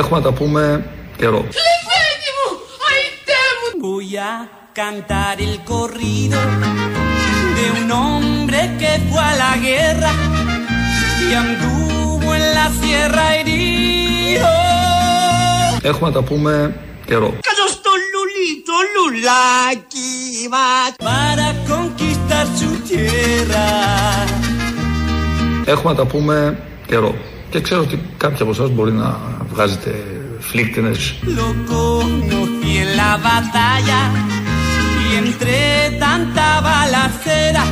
έχουμε να τα πούμε καιρό. Λεβέντη μου, αϊτέ μου! Βουλιά, cantar el corrido de un hombre que fue a guerra y anduvo en la sierra y dijo Έχουμε να τα πούμε καιρό. Κάτω στο λουλί το λουλάκι μας para conquistar su tierra. Έχουμε να τα πούμε καιρό. Και ξέρω ότι κάποιοι από εσάς μπορεί να βγάζετε φλίκτινες Lo conocí en la batalla y entre tanta balacera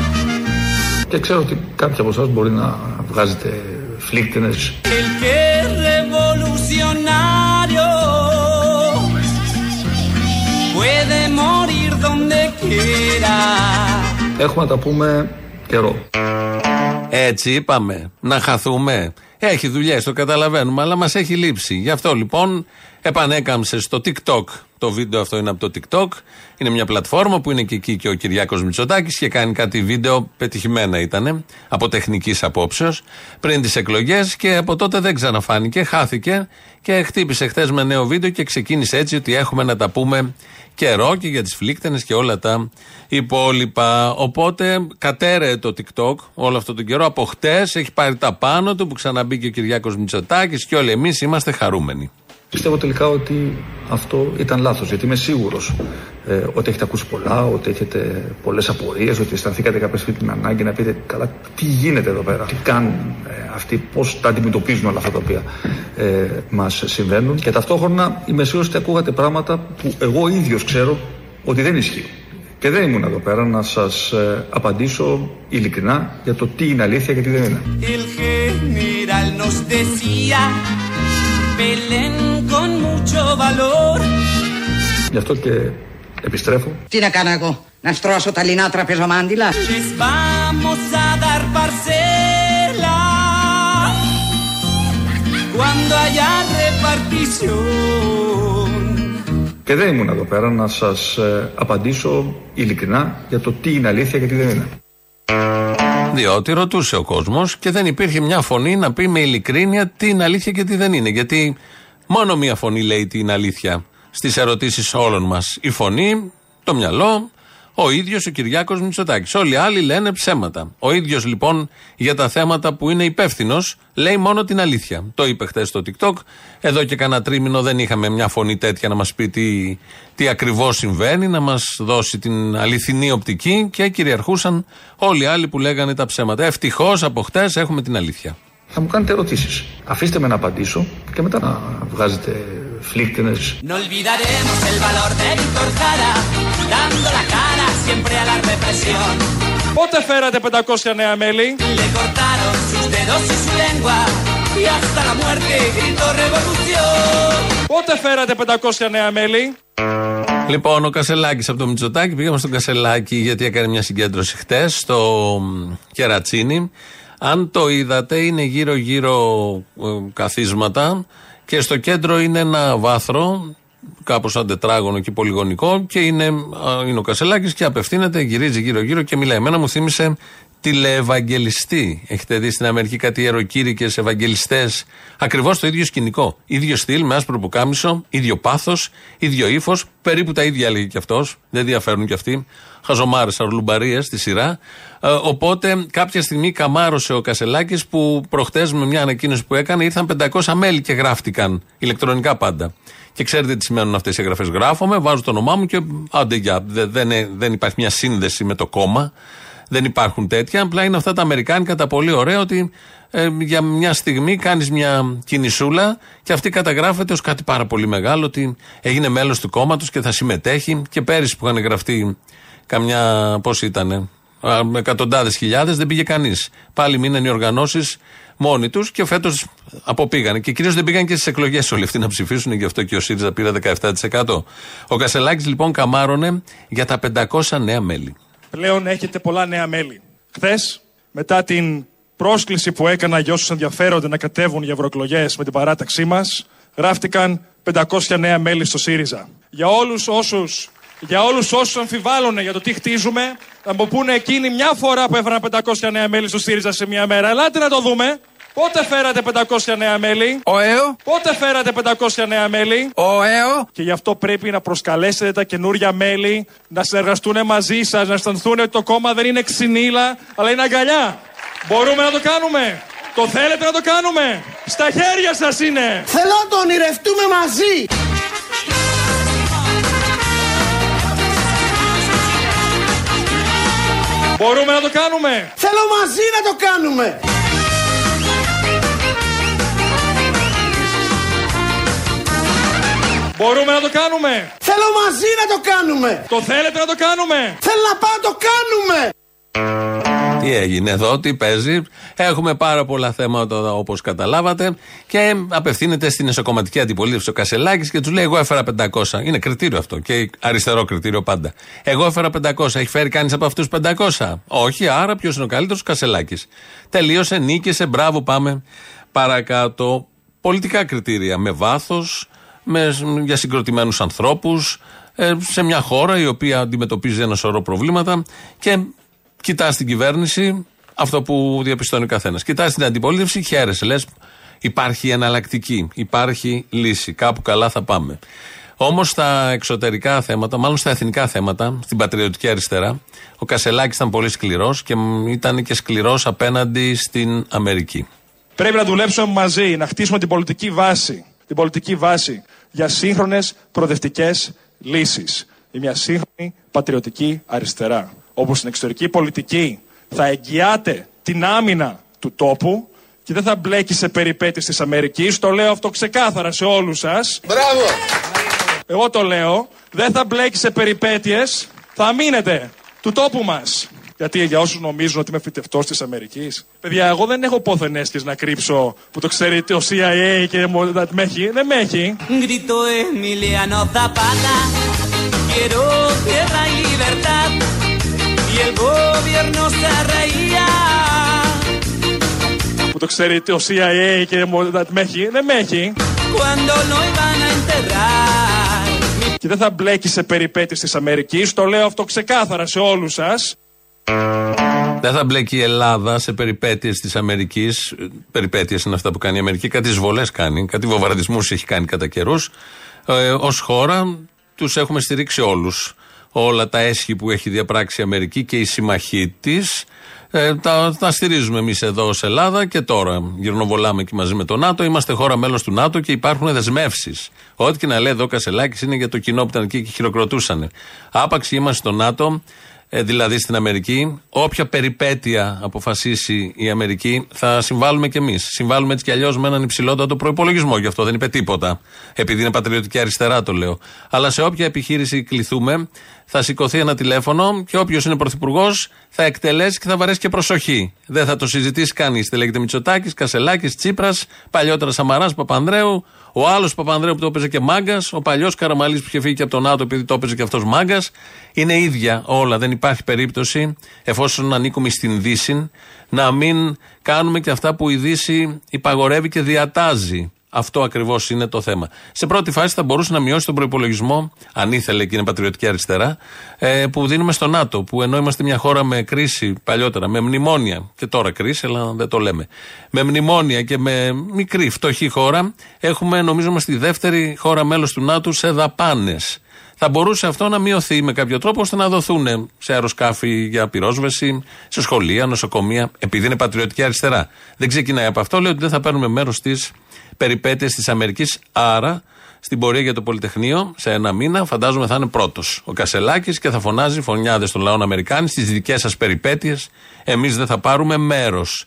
και ξέρω ότι κάποιοι από εσάς μπορεί να βγάζετε φλίκτινες el que es revolucionario puede morir donde quiera. Έχουμε να τα πούμε καιρό. Έτσι είπαμε. Να χαθούμε. Έχει δουλειές, το καταλαβαίνουμε, αλλά μας έχει λείψει. Γι' αυτό λοιπόν επανέκαμψε στο TikTok. Το βίντεο αυτό είναι από το TikTok. Είναι μια πλατφόρμα που είναι και εκεί και ο Κυριάκος Μητσοτάκης και κάνει κάτι βίντεο πετυχημένα ήταν, από τεχνικής απόψεως, πριν τις εκλογές και από τότε δεν ξαναφάνηκε, χάθηκε και χτύπησε χθες με νέο βίντεο και ξεκίνησε έτσι ότι έχουμε να τα πούμε καιρό και για τις φλίκτενες και όλα τα υπόλοιπα. Οπότε κατέρεε το TikTok όλο αυτό τον καιρό. Από χτες έχει πάρει τα πάνω του που ξαναμπήκε ο Κυριάκος Μητσοτάκης και όλοι εμείς είμαστε χαρούμενοι. Πιστεύω τελικά ότι αυτό ήταν λάθος, γιατί είμαι σίγουρος ε, ότι έχετε ακούσει πολλά, ότι έχετε πολλές απορίες, ότι αισθανθήκατε κάποια στιγμή την ανάγκη να πείτε καλά τι γίνεται εδώ πέρα, τι κάνουν ε, αυτοί, πώς τα αντιμετωπίζουν όλα αυτά τα οποία ε, μας συμβαίνουν και ταυτόχρονα είμαι σίγουρος ότι ακούγατε πράγματα που εγώ ίδιος ξέρω ότι δεν ισχύουν. Και δεν ήμουν εδώ πέρα να σας ε, απαντήσω ειλικρινά για το τι είναι αλήθεια και τι δεν είναι. El general nos decía, peleen con mucho valor. Γι' αυτό και επιστρέφω Τι να κάνω εγώ, να στρώσω τα λινά τραπεζομάντιλα; Les vamos a dar parcela cuando haya repartición. Και δεν ήμουν εδώ πέρα να σας ε, απαντήσω ειλικρινά για το τι είναι αλήθεια και τι δεν είναι. Διότι ρωτούσε ο κόσμος και δεν υπήρχε μια φωνή να πει με ειλικρίνεια τι είναι αλήθεια και τι δεν είναι. Γιατί μόνο μια φωνή λέει τι είναι αλήθεια στις ερωτήσεις όλων μας. Η φωνή, το μυαλό, ο ίδιος ο Κυριάκος Μητσοτάκης. Όλοι οι άλλοι λένε ψέματα. Ο ίδιος λοιπόν για τα θέματα που είναι υπεύθυνος λέει μόνο την αλήθεια. Το είπε χθες στο TikTok. Εδώ και κανένα τρίμηνο δεν είχαμε μια φωνή τέτοια να μας πει τι, τι ακριβώς συμβαίνει, να μας δώσει την αληθινή οπτική και κυριαρχούσαν όλοι οι άλλοι που λέγανε τα ψέματα. Ευτυχώς από χτε έχουμε την αλήθεια. Θα μου κάνετε ερωτήσεις. Αφήστε με να απαντήσω και μετά να βγάζετε φλίκτινες No olvidaremos el valor de Víctor Jara, dando la cara siempre a la represión. Πότε φέρατε 500 νέα μέλη; Le cortaron sus dedos y su lengua, y hasta la muerte gritó revolución. Πότε φέρατε 500 νέα μέλη; Λοιπόν, ο Κασελάκης από το Μητσοτάκη πήγαμε στον Κασελάκη γιατί έκανε μια συγκέντρωση χτες στο μ, Κερατσίνι. Αν το είδατε, είναι γύρω-γύρω ε, καθίσματα και στο κέντρο είναι ένα βάθρο, κάπως σαν τετράγωνο και πολυγωνικό και είναι, α, είναι ο Κασελάκης και απευθύνεται, γυρίζει γύρω-γύρω και μιλάει. Εμένα μου θύμισε τηλεευαγγελιστή. Έχετε δει στην Αμερική κάτι ιεροκήρυκες, Ευαγγελιστές. Ακριβώς το ίδιο σκηνικό. ίδιο στυλ, με άσπρο πουκάμισο, ίδιο πάθος, ίδιο ύφος. Περίπου τα ίδια έλεγε κι αυτός. Δεν διαφέρουν κι αυτοί. Χαζομάρες, αρλουμπαρίες στη σειρά. Ε, οπότε κάποια στιγμή καμάρωσε ο Κασελάκης που προχτές με μια ανακοίνωση που έκανε ήρθαν 500 μέλη και γράφτηκαν. ηλεκτρονικά πάντα. Και ξέρετε τι σημαίνουν αυτές οι εγγραφές. Γράφομαι, βάζω το όνομά μου και άντε για. Δεν, δεν, δεν υπάρχει μια σύνδεση με το κόμμα. Δεν υπάρχουν τέτοια. Απλά είναι αυτά τα Αμερικάνικα τα πολύ ωραία ότι ε, για μια στιγμή κάνεις μια κινησούλα και αυτή καταγράφεται ως κάτι πάρα πολύ μεγάλο ότι έγινε μέλος του κόμματος και θα συμμετέχει. Και πέρυσι που είχαν γραφτεί καμιά. Πώς ήτανε. Εκατοντάδες χιλιάδες δεν πήγε κανείς. Πάλι μείναν οι οργανώσεις μόνοι τους και φέτος αποπήγανε. Και κυρίως δεν πήγαν και στις εκλογές όλοι αυτοί να ψηφίσουν, γι' αυτό και ο ΣΥΡΙΖΑ πήρε 17%. Ο Κασελάκης λοιπόν καμάρωνε για τα 500 νέα μέλη. Πλέον έχετε πολλά νέα μέλη. Χθες, μετά την πρόσκληση που έκανα για όσους ενδιαφέρονται να κατέβουν για ευρωεκλογές με την παράταξή μας, γράφτηκαν 500 νέα μέλη στο ΣΥΡΙΖΑ. Για όλους όσους για όλους όσους αμφιβάλλουν για το τι χτίζουμε, θα μου πούνε εκείνη μια φορά που έφεραν 500 νέα μέλη στο ΣΥΡΙΖΑ σε μια μέρα. Ελάτε να το δούμε. Πότε φέρατε 500 νέα μέλη; Ο ΕΟ. Πότε φέρατε 500 νέα μέλη; Ο ΕΟ. Και γι' αυτό πρέπει να προσκαλέσετε τα καινούρια μέλη να συνεργαστούν μαζί σας, να αισθανθούν ότι το κόμμα δεν είναι ξυνήλα, αλλά είναι αγκαλιά. Μπορούμε να το κάνουμε. Το θέλετε να το κάνουμε. Στα χέρια σας είναι. Θέλω να το ονειρευτούμε μαζί. Μπορούμε να το κάνουμε. Θέλω μαζί να το κάνουμε. Μπορούμε να το κάνουμε. Θέλω μαζί να το κάνουμε. Το θέλετε να το κάνουμε. Θέλω να πάω να το κάνουμε. Τι έγινε εδώ, τι παίζει. Έχουμε πάρα πολλά θέματα όπως καταλάβατε. Και απευθύνεται στην εσωκομματική αντιπολίτευση ο Κασελάκης και τους λέει: Εγώ έφερα 500. Είναι κριτήριο αυτό και αριστερό κριτήριο πάντα. Εγώ έφερα 500. Έχει φέρει κανείς από αυτούς 500. Όχι, άρα ποιος είναι ο καλύτερος, ο Κασελάκης. Τελείωσε, νίκησε, μπράβο, πάμε παρακάτω. Πολιτικά κριτήρια με βάθος, για συγκροτημένους ανθρώπους, ε, σε μια χώρα η οποία αντιμετωπίζει ένα σωρό προβλήματα και κοιτάς την κυβέρνηση, αυτό που διαπιστώνει ο καθένας. Κοιτάς την αντιπολίτευση, χαίρεσαι. Λες, υπάρχει εναλλακτική, υπάρχει λύση. Κάπου καλά θα πάμε. Όμως στα εξωτερικά θέματα, μάλλον στα εθνικά θέματα, στην πατριωτική αριστερά, ο Κασελάκης ήταν πολύ σκληρός και ήταν και σκληρός απέναντι στην Αμερική. Πρέπει να δουλέψουμε μαζί, να χτίσουμε την πολιτική βάση. Την πολιτική βάση για σύγχρονες προοδευτικές λύσεις. Για μια σύγχρονη πατριωτική αριστερά όπως στην εξωτερική πολιτική θα εγγυάται την άμυνα του τόπου και δεν θα μπλέκει σε περιπέτειες της Αμερικής. Το λέω αυτό ξεκάθαρα σε όλους σας. Μπράβο. Εγώ το λέω. Δεν θα μπλέκει σε περιπέτειες. Θα μείνετε του τόπου μας. Γιατί για όσους νομίζουν ότι είμαι φυτευτός της Αμερικής. Παιδιά, εγώ δεν έχω πόθεν να κρύψω που το ξέρετε ο CIA και με έχει. Δεν με έχει. Που το ξέρετε ο CIA και με έχει, δεν με έχει. Και δεν θα μπλέκει σε περιπέτειες της Αμερικής, το λέω αυτό ξεκάθαρα σε όλους σας. Δεν θα μπλέκει η Ελλάδα σε περιπέτειες της Αμερικής. Περιπέτειες είναι αυτά που κάνει η Αμερική. Κάτι εισβολές κάνει. Κάτι βομβαρδισμούς έχει κάνει κατά καιρούς. Ε, Ω χώρα τους έχουμε στηρίξει όλους όλα τα έσχη που έχει διαπράξει η Αμερική και η συμμαχή της. Ε, τα, τα στηρίζουμε εμείς εδώ ως Ελλάδα και τώρα γυρνοβολάμε και μαζί με το ΝΑΤΟ. Είμαστε χώρα μέλος του ΝΑΤΟ και υπάρχουν δεσμεύσεις. Ό,τι και να λέει εδώ ο Κασελάκης είναι για το κοινό που ήταν εκεί και χειροκροτούσαν. Άπαξ είμαστε στο ΝΑΤΟ, ε, δηλαδή στην Αμερική. Όποια περιπέτεια αποφασίσει η Αμερική θα συμβάλλουμε κι εμείς. Συμβάλλουμε έτσι κι αλλιώς με έναν υψηλότατο προπολογισμό. Γι' αυτό δεν είπε τίποτα. Επειδή είναι πατριωτική αριστερά το λέω. Αλλά σε όποια επιχείρηση κληθούμε θα σηκωθεί ένα τηλέφωνο και όποιος είναι πρωθυπουργός θα εκτελέσει και θα βαρέσει και προσοχή. Δεν θα το συζητήσει κανείς. Δεν λέγεται Μητσοτάκης, Κασελάκης, Τσίπρας, παλιότερα Σαμαράς, Παπανδρέου, ο άλλος Παπανδρέου που το έπαιζε και μάγκας, ο παλιός Καραμαλής που είχε φύγει και από τον ΝΑΤΟ επειδή το έπαιζε και αυτός μάγκας. Είναι ίδια όλα. Δεν υπάρχει περίπτωση, εφόσον ανήκουμε στην Δύση, να μην κάνουμε και αυτά που η Δύση υπαγορεύει και διατάζει. Αυτό ακριβώς είναι το θέμα. Σε πρώτη φάση θα μπορούσε να μειώσει τον προπολογισμό, αν ήθελε και είναι πατριωτική αριστερά, ε, που δίνουμε στο ΝΑΤΟ. Που ενώ είμαστε μια χώρα με κρίση παλιότερα, με μνημόνια, και τώρα κρίση, αλλά δεν το λέμε, με μνημόνια και με μικρή φτωχή χώρα, έχουμε νομίζω είμαστε η δεύτερη χώρα μέλος του ΝΑΤΟ σε δαπάνες. Θα μπορούσε αυτό να μειωθεί με κάποιο τρόπο ώστε να δοθούν σε αεροσκάφη για πυρόσβεση, σε σχολεία, νοσοκομεία, επειδή είναι πατριωτική αριστερά. Δεν ξεκινάει από αυτό, λέει ότι δεν θα παίρνουμε μέρος της περιπέτειες της Αμερικής. Άρα, στην πορεία για το Πολυτεχνείο, σε ένα μήνα, φαντάζομαι θα είναι πρώτος ο Κασελάκης και θα φωνάζει φωνιάδες των λαών Αμερικάνοι στι δικές σας περιπέτειες Εμείς δεν θα πάρουμε μέρος.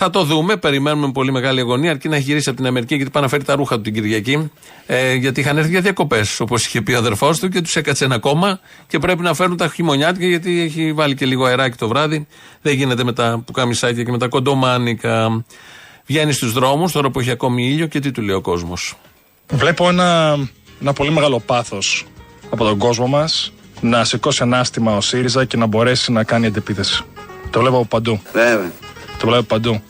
Θα το δούμε, περιμένουμε με πολύ μεγάλη αγωνία, αρκεί να έχει γυρίσει από την Αμερική γιατί πάει να φέρει τα ρούχα του την Κυριακή. Ε, γιατί είχαν έρθει για διακοπές, όπως είχε πει ο αδερφός του και τους έκατσε ένα κόμμα και πρέπει να φέρουν τα χειμωνιάτικα γιατί έχει βάλει και λίγο αεράκι το βράδυ. Δεν γίνεται με τα πουκαμισάκια και με τα κοντομάνικα. Βγαίνει στους δρόμους τώρα που έχει ακόμη ήλιο και τι του λέει ο κόσμος. Βλέπω ένα, ένα πολύ μεγάλο πάθος από τον κόσμο μας να σηκώσει ανάστημα ο ΣΥΡΙΖΑ και να μπορέσει να κάνει αντεπίθεση. Το βλέπω από παντού. Βέβαια. Το βλέπω παντού.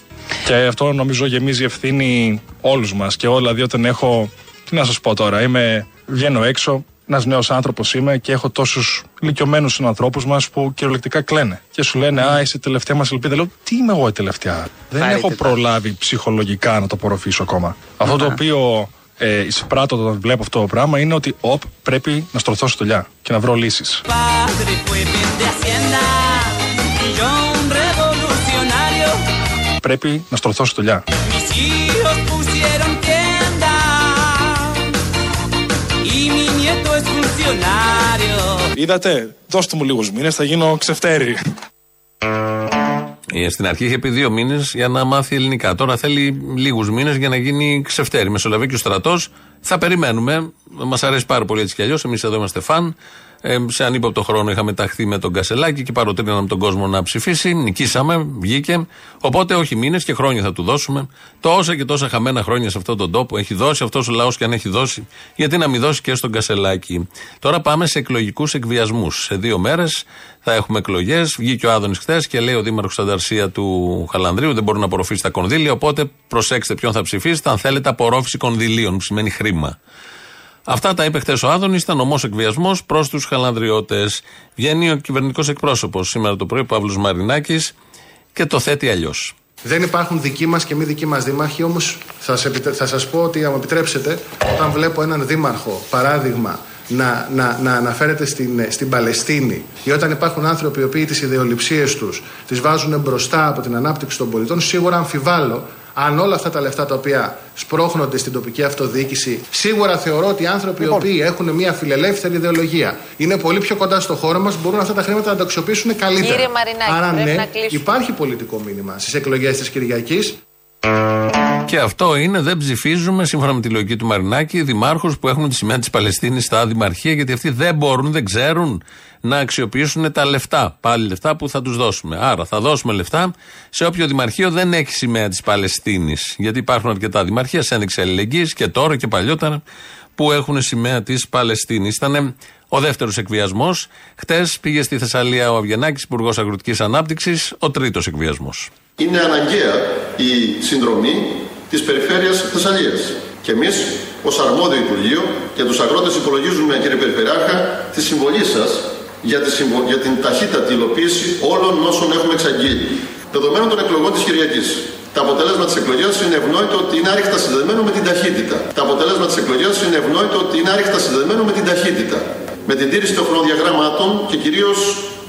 Και αυτό νομίζω γεμίζει ευθύνη όλους μας. Και όλα δηλαδή όταν έχω. Τι να σας πω τώρα, είμαι, βγαίνω έξω, Ένας νέος άνθρωπος είμαι και έχω τόσους ηλικιωμένους συνανθρώπους μας που κυριολεκτικά κλαίνε. Και σου λένε Α, είσαι η τελευταία μας ελπίδα. Λέω Τι είμαι εγώ η τελευταία; Δεν έχω προλάβει ψυχολογικά να το απορροφήσω ακόμα. Αυτό το οποίο ε, εισπράττω όταν βλέπω αυτό το πράγμα είναι ότι οπ, πρέπει να στρωθώ στη δουλειά και να βρω λύσεις. Padre fue bien de hacienda y yo un revolucionario. Πρέπει να στρωθώ στη δουλειά. Es funcionario. Είδατε, δώστε μου λίγους μήνες, θα γίνω ξεφτέρι. Ε, Στην αρχή είχε πει δύο μήνες για να μάθει ελληνικά. Τώρα θέλει λίγους μήνες για να γίνει ξεφτέρι. Μεσολαβεί και ο στρατός. Θα περιμένουμε. Μας αρέσει πάρα πολύ έτσι κι αλλιώς. Εμείς εδώ είμαστε φαν. Ε, σε ανύποπτο χρόνο είχαμε ταχθεί με τον Κασελάκη και παροτρύναμε τον κόσμο να ψηφίσει. Νικήσαμε, βγήκε. Οπότε όχι μήνες και χρόνια θα του δώσουμε. Τόσα και τόσα χαμένα χρόνια σε αυτόν τον τόπο έχει δώσει αυτός ο λαός και αν έχει δώσει. Γιατί να μην δώσει και στον Κασελάκη. Τώρα πάμε σε εκλογικούς εκβιασμούς. Σε δύο μέρες θα έχουμε εκλογές. Βγήκε ο Άδωνης χθες και λέει ο Δήμαρχος Ανταρσία του Χαλανδρίου δεν μπορεί να απορροφήσει τα κονδύλια. Οπότε προσέξτε ποιον θα ψηφίσετε αν θέλετε απορρόφηση κονδυλίων, που σημαίνει χρήμα. Αυτά τα είπε χθες ο Άδωνης, ήταν ομός εκβιασμός προς τους Χαλανδριώτες. Βγαίνει ο κυβερνητικός εκπρόσωπος σήμερα το πρωί, Παύλος Μαρινάκης, και το θέτει αλλιώς. Δεν υπάρχουν δικοί μας και μη δικοί μας δήμαρχοι, όμως θα, σας επιτε- θα σας πω ότι, αν μου επιτρέψετε, όταν βλέπω έναν δήμαρχο, παράδειγμα, να, να, να αναφέρεται στην, στην Παλαιστίνη ή όταν υπάρχουν άνθρωποι οι οποίοι τις ιδεολειψίες τους τις βάζουν μπροστά από την ανάπτυξη των πολιτών, σίγουρα αμφιβάλλω αν όλα αυτά τα λεφτά τα οποία σπρώχνονται στην τοπική αυτοδιοίκηση, σίγουρα θεωρώ ότι οι άνθρωποι οι οποίοι έχουν μια φιλελεύθερη ιδεολογία είναι πολύ πιο κοντά στο χώρο μας, μπορούν αυτά τα χρήματα να τα αξιοποιήσουν καλύτερα. Κύριε Μαρινάκη, Άρα πρέπει ναι, να κλείσουμε. υπάρχει πολιτικό μήνυμα στις εκλογές της Κυριακής. Και αυτό είναι, δεν ψηφίζουμε σύμφωνα με τη λογική του Μαρινάκη δημάρχους που έχουν τη σημαία της Παλαιστίνης στα δημαρχία, γιατί αυτοί δεν μπορούν, δεν ξέρουν να αξιοποιήσουν τα λεφτά. Πάλι λεφτά που θα τους δώσουμε. Άρα θα δώσουμε λεφτά σε όποιο δημαρχείο δεν έχει σημαία της Παλαιστίνης. Γιατί υπάρχουν αρκετά δημαρχία, σε ένδειξη αλληλεγγύης και τώρα και παλιότερα που έχουν σημαία της Παλαιστίνης. Ήταν ο δεύτερος εκβιασμός. Χτες πήγε στη Θεσσαλία ο Αβγενάκης, Υπουργός Αγροτικής Ανάπτυξης, ο τρίτος εκβιασμός. Είναι αναγκαία η συνδρομή της Περιφέρειας Θεσσαλίας. Και εμείς, ως αρμόδιο Υπουργείο, για τους αγρότες υπολογίζουμε, κύριε Περιφερειάρχα, τη συμβολή σας για, τη συμβο- για την ταχύτατη υλοποίηση όλων όσων έχουμε εξαγγείλει. Δεδομένων των εκλογών της Κυριακής. Τα αποτέλεσμα της εκλογής είναι ευνόητο ότι είναι άρρηκτα συνδεδεμένο με την ταχύτητα. Τα αποτέλεσμα της εκλογής είναι ευνόητο ότι είναι άρρηκτα συνδεδεμένο με την ταχύτητα. Με την τήρηση των χρονοδιαγραμμάτων και κυρίως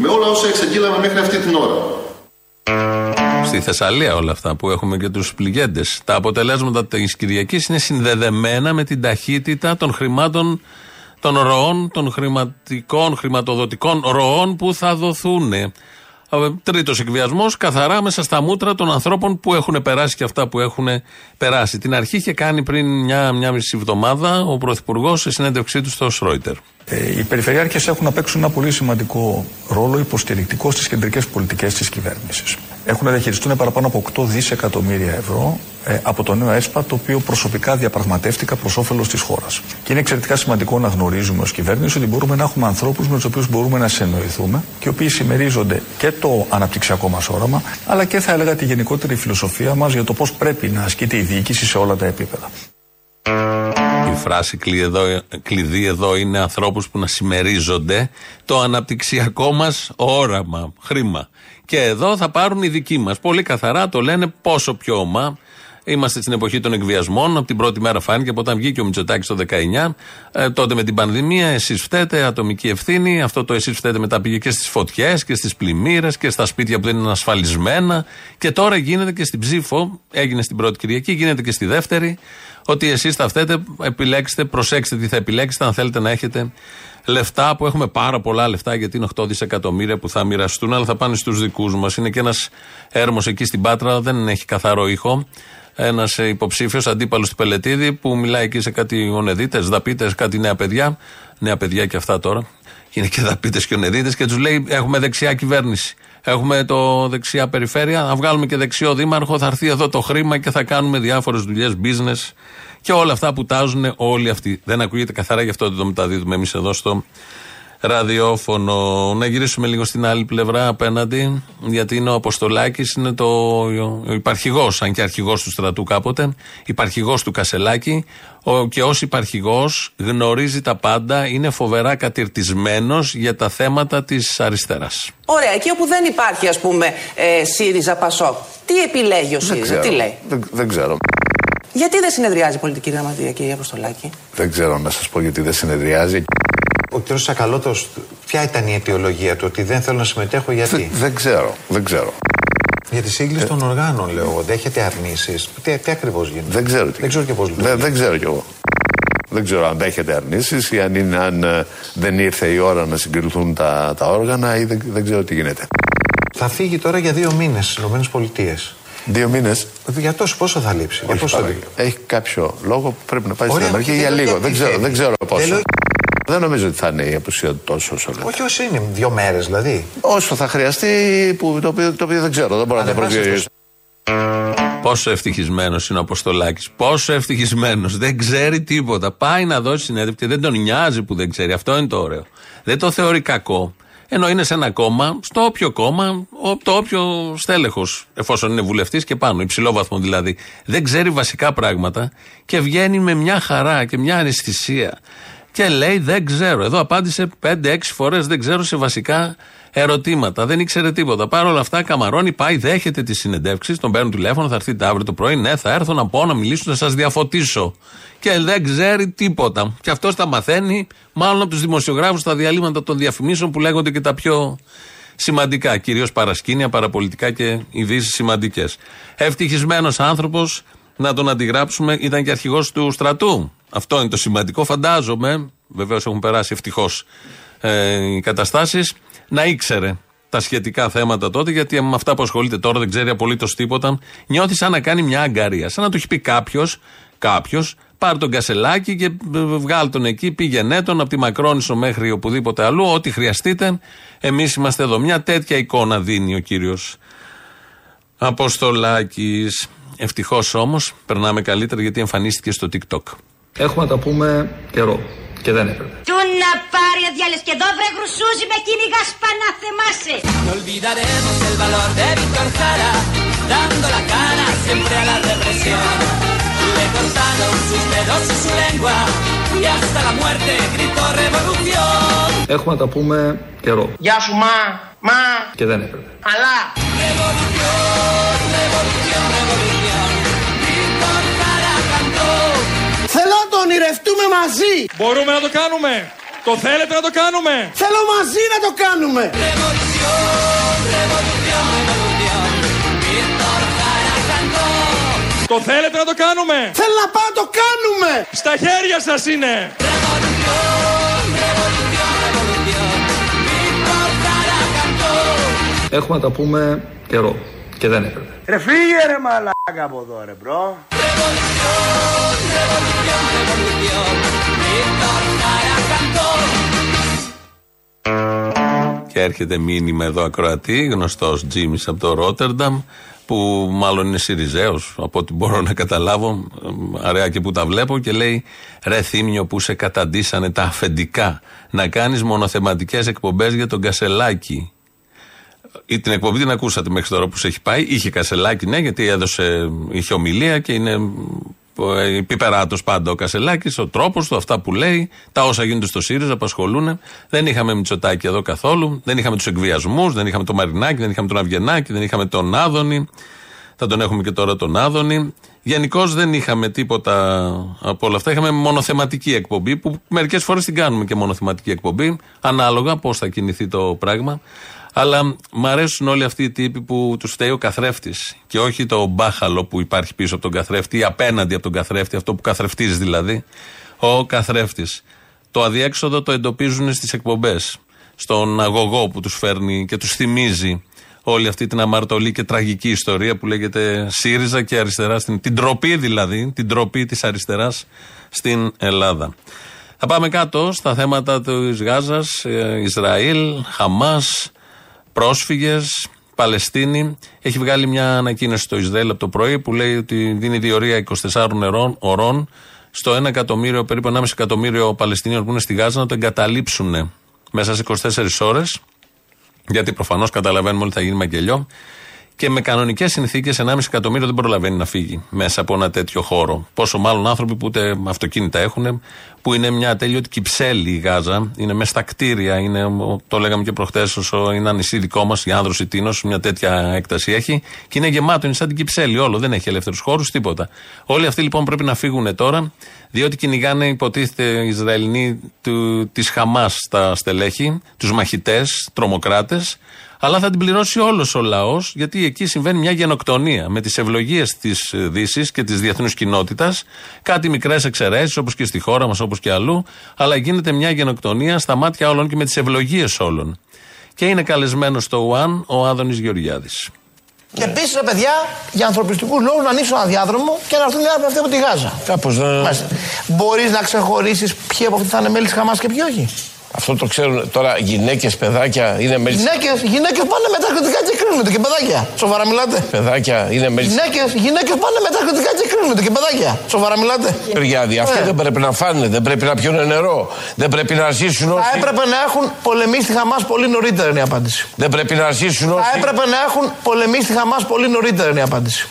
με όλα όσα εξαγγείλαμε μέχρι αυτή την ώρα. Στη Θεσσαλία όλα αυτά που έχουμε και τους πληγέντες. Τα αποτελέσματα της Κυριακής είναι συνδεδεμένα με την ταχύτητα των χρημάτων, των ροών, των χρηματικών, χρηματοδοτικών ροών που θα δοθούν. Τρίτος εκβιασμός, καθαρά μέσα στα μούτρα των ανθρώπων που έχουν περάσει και αυτά που έχουν περάσει. Την αρχή είχε κάνει πριν μια, μια μισή εβδομάδα ο Πρωθυπουργός σε συνέντευξή του στο Σρόιτερ. Ε, οι περιφερειάρχες έχουν να παίξουν ένα πολύ σημαντικό ρόλο υποστηρικτικό στις κεντρικές πολιτικές της κυβέρνησης. Έχουν να διαχειριστούν παραπάνω από 8 δισεκατομμύρια ευρώ ε, από το νέο ΕΣΠΑ, το οποίο προσωπικά διαπραγματεύτηκα προς όφελος της χώρας. Και είναι εξαιρετικά σημαντικό να γνωρίζουμε ως κυβέρνηση ότι μπορούμε να έχουμε ανθρώπους με τους οποίους μπορούμε να συνεννοηθούμε και οι οποίοι συμμερίζονται και το αναπτυξιακό μας όραμα, αλλά και θα έλεγα τη γενικότερη φιλοσοφία μας για το πώς πρέπει να ασκείται η διοίκηση σε όλα τα επίπεδα. Η φράση κλειδί εδώ, κλειδί εδώ είναι ανθρώπους που να συμμερίζονται το αναπτυξιακό μας όραμα, χρήμα. Και εδώ θα πάρουν οι δικοί μας. Πολύ καθαρά το λένε πόσο πιο ομά. Είμαστε στην εποχή των εκβιασμών. Από την πρώτη μέρα φάνηκε από όταν βγήκε ο Μητσοτάκης το 19. Ε, τότε με την πανδημία, εσείς φταίτε, ατομική ευθύνη. Αυτό το εσείς φταίτε μετά πήγε και στις φωτιές και στις πλημμύρες και στα σπίτια που δεν είναι ασφαλισμένα. Και τώρα γίνεται και στην ψήφο. Έγινε στην πρώτη Κυριακή, γίνεται και στη δεύτερη. Ότι εσείς θα φταίτε, επιλέξτε, προσέξτε τι θα επιλέξετε, αν θέλετε να έχετε λεφτά που έχουμε πάρα πολλά λεφτά γιατί είναι 8 δισεκατομμύρια που θα μοιραστούν, αλλά θα πάνε στους δικούς μας. Είναι και ένας έρμος εκεί στην Πάτρα, δεν έχει καθαρό ήχο. Ένας υποψήφιος αντίπαλος του Πελετίδη που μιλάει εκεί σε κάτι ονεδίτες, δαπίτες, κάτι νέα παιδιά. Νέα παιδιά και αυτά τώρα. Είναι και δαπίτες και ονεδίτες και τους λέει: Έχουμε δεξιά κυβέρνηση. Έχουμε το δεξιά περιφέρεια. Να βγάλουμε και δεξιό δήμαρχο. Θα έρθει εδώ το χρήμα και θα κάνουμε διάφορες δουλειές, business και όλα αυτά που τάζουν όλοι αυτοί. Δεν ακούγεται καθαρά, γι' αυτό δεν το μεταδίδουμε εμείς εδώ στο ραδιόφωνο. Να γυρίσουμε λίγο στην άλλη πλευρά απέναντι, γιατί είναι ο Αποστολάκης, είναι το, ο υπαρχηγός, αν και αρχηγός του στρατού κάποτε, υπαρχηγός του Κασελάκη. Ο, και ως υπαρχηγός γνωρίζει τα πάντα, είναι φοβερά κατηρτισμένος για τα θέματα της αριστεράς. Ωραία, εκεί όπου δεν υπάρχει, ας πούμε, ε, ΣΥΡΙΖΑ Πασόκ, τι επιλέγει ο ΣΥΡΙΖΑ, τι λέει; Δεν, δεν ξέρω. Γιατί δεν συνεδριάζει η πολιτική γραμματεία, κύριε Αποστολάκη; Δεν ξέρω να σας πω γιατί δεν συνεδριάζει. Ο κ. Σακαλώτος, ποια ήταν η αιτιολογία του, ότι δεν θέλω να συμμετέχω, γιατί; Δεν, δεν ξέρω, δεν ξέρω. Για τη σύγκληση των οργάνων, λέω εγώ. Δέχεται αρνήσεις. Τι, τι ακριβώς γίνεται; Δεν ξέρω. Τι. Δεν ξέρω και πώς λειτουργεί. Δεν, δεν ξέρω κι εγώ. Δεν ξέρω αν δέχεται αρνήσεις ή αν, είναι, αν ε, δεν ήρθε η ώρα να συγκριθούν τα, τα όργανα ή δεν, δεν ξέρω τι γίνεται. Θα φύγει τώρα για δύο μήνες στις ΗΠΑ. Δύο μήνες; Για τόσο πόσο θα λείψει. για Όχι, πόσο θα πάρα. λείψει; Έχει κάποιο λόγο που πρέπει να πάει Ωραία, στην Αμερική όχι, για δεν λίγο; λέω Δεν γιατί ξέρω, θέλει. δεν ξέρω Δεν πόσο. Λέω- Δεν νομίζω ότι θα είναι η απουσία του τόσο όσο λέτε. Όχι όσο είναι, δύο μέρες δηλαδή. Όσο θα χρειαστεί, που, το, οποίο, το οποίο δεν ξέρω, δεν μπορώ να το Ανεβάστε προσδιορίσω. Πόσο ευτυχισμένος είναι ο Αποστολάκης. Πόσο ευτυχισμένος. Δεν ξέρει τίποτα. Πάει να δώσει συνέντευξη και δεν τον νοιάζει που δεν ξέρει. Αυτό είναι το ωραίο. Δεν το θεωρεί κακό. Ενώ είναι σε ένα κόμμα, στο όποιο κόμμα, ο- το όποιο στέλεχος, εφόσον είναι βουλευτής και πάνω, υψηλό βαθμό δηλαδή, δεν ξέρει βασικά πράγματα και βγαίνει με μια χαρά και μια αναισθησία και λέει δεν ξέρω. Εδώ απάντησε 5-6 φορές δεν ξέρω σε βασικά ερωτήματα. Δεν ήξερε τίποτα. Παρ' όλα αυτά, καμαρώνει, πάει, δέχεται τις συνεντεύξεις, τον παίρνουν τηλέφωνο, θα έρθετε αύριο το πρωί. Ναι, θα έρθω να πω να μιλήσω, να σας διαφωτίσω. Και δεν ξέρει τίποτα. Και αυτός τα μαθαίνει, μάλλον από τους δημοσιογράφους στα διαλύματα των διαφημίσεων που λέγονται και τα πιο σημαντικά. Κυρίως παρασκήνια, παραπολιτικά και ειδήσεις σημαντικές. Ευτυχισμένος άνθρωπος, να τον αντιγράψουμε, ήταν και αρχηγός του στρατού. Αυτό είναι το σημαντικό. Φαντάζομαι, βεβαίως έχουν περάσει ευτυχώς ε, οι καταστάσεις, να ήξερε τα σχετικά θέματα τότε, γιατί με αυτά που ασχολείται τώρα δεν ξέρει απολύτως τίποτα. Νιώθει σαν να κάνει μια αγκαρία. Σαν να του έχει πει κάποιος, κάποιος, πάρε τον κασελάκι και ε, βγάλ τον εκεί, πήγαινε τον από τη Μακρόνισο μέχρι οπουδήποτε αλλού, ό,τι χρειαστείτε. Εμείς είμαστε εδώ. Μια τέτοια εικόνα δίνει ο κύριος Αποστολάκης. Ευτυχώς όμως περνάμε καλύτερα γιατί εμφανίστηκε στο TikTok. Έχουμε να τα πούμε καιρό και δεν έπρεπε. Του να πάρει ο διάλες και εδώ βρε γρουσούζι με κυνηγά σπανά θεμάσαι. No olvidaremos el valor de Víctor Jara, dando la cara siempre a la represión. Le cortaron sus dedos y su lengua, y hasta la muerte gritó revolución. Έχουμε να τα πούμε καιρό Γεια σου μα, μα, και δεν έπρεπε. αλλά. Revolución, revolución, revolución. Víctor Jara cantó. Θέλω να το ονειρευτούμε μαζί. Μπορούμε να το κάνουμε. Το θέλετε να το κάνουμε. Θέλω μαζί να το κάνουμε. Revolución, revolución, revolución. Víctor Jara cantó. Το θέλετε να το κάνουμε. Θέλω να πάω να το κάνουμε. Στα χέρια σας είναι. Revolución, revolución, revolución. Víctor Jara cantó. Έχουμε να τα πούμε καιρό και δεν έπρεπε. Ρε φύγε ρε μαλάκα από εδώ ρε bro. Revolución, revolución, revolución. Víctor Jara cantó. Και έρχεται μήνυμα εδώ ακροατή, γνωστός Τζίμις από το Ρότερνταμ, που μάλλον είναι Σιριζέος, από ό,τι μπορώ να καταλάβω, ε, αραιά και που τα βλέπω, και λέει: Ρε θύμιο που σε καταντήσανε τα αφεντικά να κάνεις μονοθεματικές εκπομπές για τον Κασελάκη. Ή την εκπομπή την ακούσατε μέχρι τώρα που σε έχει πάει. Είχε Κασελάκη, ναι, γιατί έδωσε, είχε ομιλία και είναι πιπεράτο πάντα ο Κασελάκης, ο τρόπος του, αυτά που λέει, τα όσα γίνονται στο ΣΥΡΙΖΑ απασχολούν. Δεν είχαμε Μητσοτάκη εδώ καθόλου. Δεν είχαμε τους εκβιασμούς, δεν είχαμε τον Μαρινάκη, δεν είχαμε τον Αυγενάκη, δεν είχαμε τον Άδωνη. Θα τον έχουμε και τώρα τον Άδωνη. Γενικώς δεν είχαμε τίποτα από όλα αυτά. Είχαμε μονοθεματική εκπομπή που μερικές φορές την κάνουμε και μονοθεματική εκπομπή, ανάλογα πώς θα κινηθεί το πράγμα. Αλλά μ' αρέσουν όλοι αυτοί οι τύποι που τους φταίει ο καθρέφτης και όχι το μπάχαλο που υπάρχει πίσω από τον καθρέφτη ή απέναντι από τον καθρέφτη, αυτό που καθρεφτίζει δηλαδή. Ο καθρέφτης. Το αδιέξοδο το εντοπίζουν στις εκπομπές. Στον αγωγό που τους φέρνει και τους θυμίζει όλη αυτή την αμαρτωλή και τραγική ιστορία που λέγεται ΣΥΡΙΖΑ και αριστερά στην. την τροπή δηλαδή, την τροπή της αριστεράς στην Ελλάδα. Θα πάμε κάτω στα θέματα της Γάζας, Ισραήλ, Χαμάς, πρόσφυγες, Παλαιστίνη. Έχει βγάλει μια ανακοίνωση στο Ισραήλ από το πρωί που λέει ότι δίνει διορία 24 ωρών, ωρών στο 1 εκατομμύριο, περίπου 1,5 εκατομμύριο Παλαιστινίων που είναι στη Γάζα να το εγκαταλείψουν. μέσα σε 24 ώρες, γιατί προφανώς καταλαβαίνουμε ότι θα γίνει μαγγελιό. Και με κανονικές συνθήκες 1,5 εκατομμύριο δεν προλαβαίνει να φύγει μέσα από ένα τέτοιο χώρο. Πόσο μάλλον άνθρωποι που ούτε αυτοκίνητα έχουν, που είναι μια ατέλειωτη κυψέλη η Γάζα, είναι μέσα στα κτίρια, είναι, το λέγαμε και προχτές, όσο είναι ένα νησί δικό μας, η Άνδρος η Τίνος, μια τέτοια έκταση έχει, και είναι γεμάτο, είναι σαν την κυψέλη όλο, δεν έχει ελεύθερους χώρους, τίποτα. Όλοι αυτοί λοιπόν πρέπει να φύγουν τώρα, διότι κυνηγάνε, υποτίθεται, οι Ισραηλινοί της Χαμάς στα στελέχη, τους μαχητές, τρομοκράτες, αλλά θα την πληρώσει όλος ο λαός, γιατί εκεί συμβαίνει μια γενοκτονία με τις ευλογίες της Δύσης και της διεθνούς κοινότητας. Κάτι μικρές εξαιρέσεις, όπως και στη χώρα μας, όπως και αλλού, αλλά γίνεται μια γενοκτονία στα μάτια όλων και με τις ευλογίες όλων. Και είναι καλεσμένος στο ΟΑΝ ο Άδωνης Γεωργιάδης. Και επίσης, ρε παιδιά, για ανθρωπιστικούς λόγους να ανοίξουν ένα διάδρομο και να έρθουν οι άνθρωποι αυτοί από τη Γάζα. Κάπως δεν. Μπορείς να ξεχωρίσεις ποιοι από αυτοί θα είναι μέλη της Χαμάς και ποιοι όχι. Αυτό το ξέρουν τώρα γυναίκες, παιδάκια είναι μέλη. Γυναίκες γυναίκες πάνε με τα κριτικά και κρίνονται και παιδάκια. Σοβαρά μιλάτε; Παιδάκια είναι μέλη. Γυναίκες γυναίκες πάνε με τα κριτικά και κρίνονται και παιδάκια. Σοβαρά μιλάτε; Περιάδη, αυτοί Ε. δεν πρέπει να φάνε, δεν πρέπει να πιούν νερό, δεν πρέπει να ζήσουν όσοι. Θα έπρεπε να έχουν πολεμήσει τη Χαμάς πολύ νωρίτερα είναι η απάντηση. Δεν πρέπει να ζήσουν όσοι. Θα έπρεπε να έχουν πολεμήσει τη Χαμάς πολύ νωρίτερα είναι η απάντηση.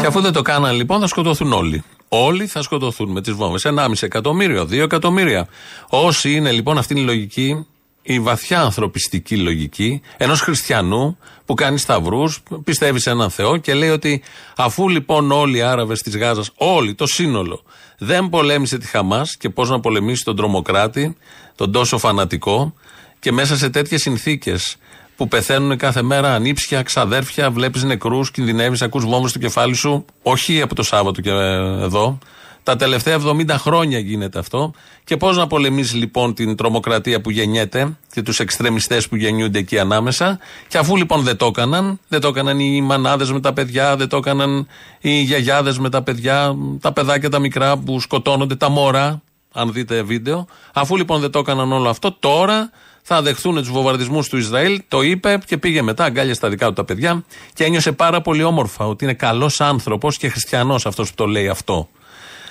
Και αφού δεν το κάναν λοιπόν, θα σκοτωθούν όλοι. Όλοι θα σκοτωθούν με τις βόμβες. 1,5 εκατομμύριο, 2 εκατομμύρια. Όσοι είναι λοιπόν αυτή είναι η λογική, η βαθιά ανθρωπιστική λογική ενός χριστιανού που κάνει σταυρούς, πιστεύει σε έναν Θεό και λέει ότι αφού λοιπόν όλοι οι Άραβες της Γάζας, όλοι, το σύνολο, δεν πολέμησε τη Χαμάς και πώς να πολεμήσει τον τρομοκράτη, τον τόσο φανατικό, και μέσα σε τέτοιες συνθήκες που πεθαίνουν κάθε μέρα ανήψια, ξαδέρφια, βλέπεις νεκρούς, κινδυνεύεις, ακούς βόμβες στο κεφάλι σου. Όχι από το Σάββατο και εδώ. Τα τελευταία 70 χρόνια γίνεται αυτό. Και πώς να πολεμήσει λοιπόν την τρομοκρατία που γεννιέται και τους εξτρεμιστές που γεννιούνται εκεί ανάμεσα. Και αφού λοιπόν δεν το έκαναν, δεν το έκαναν οι μανάδες με τα παιδιά, δεν το έκαναν οι γιαγιάδες με τα παιδιά, τα παιδάκια τα μικρά που σκοτώνονται, τα μωρά, αν δείτε βίντεο. Αφού λοιπόν δεν το έκαναν όλο αυτό, τώρα θα δεχθούν τους βομβαρδισμούς του Ισραήλ. Το είπε και πήγε μετά, αγκάλια στα δικά του τα παιδιά και ένιωσε πάρα πολύ όμορφα ότι είναι καλός άνθρωπος και χριστιανός αυτός που το λέει αυτό.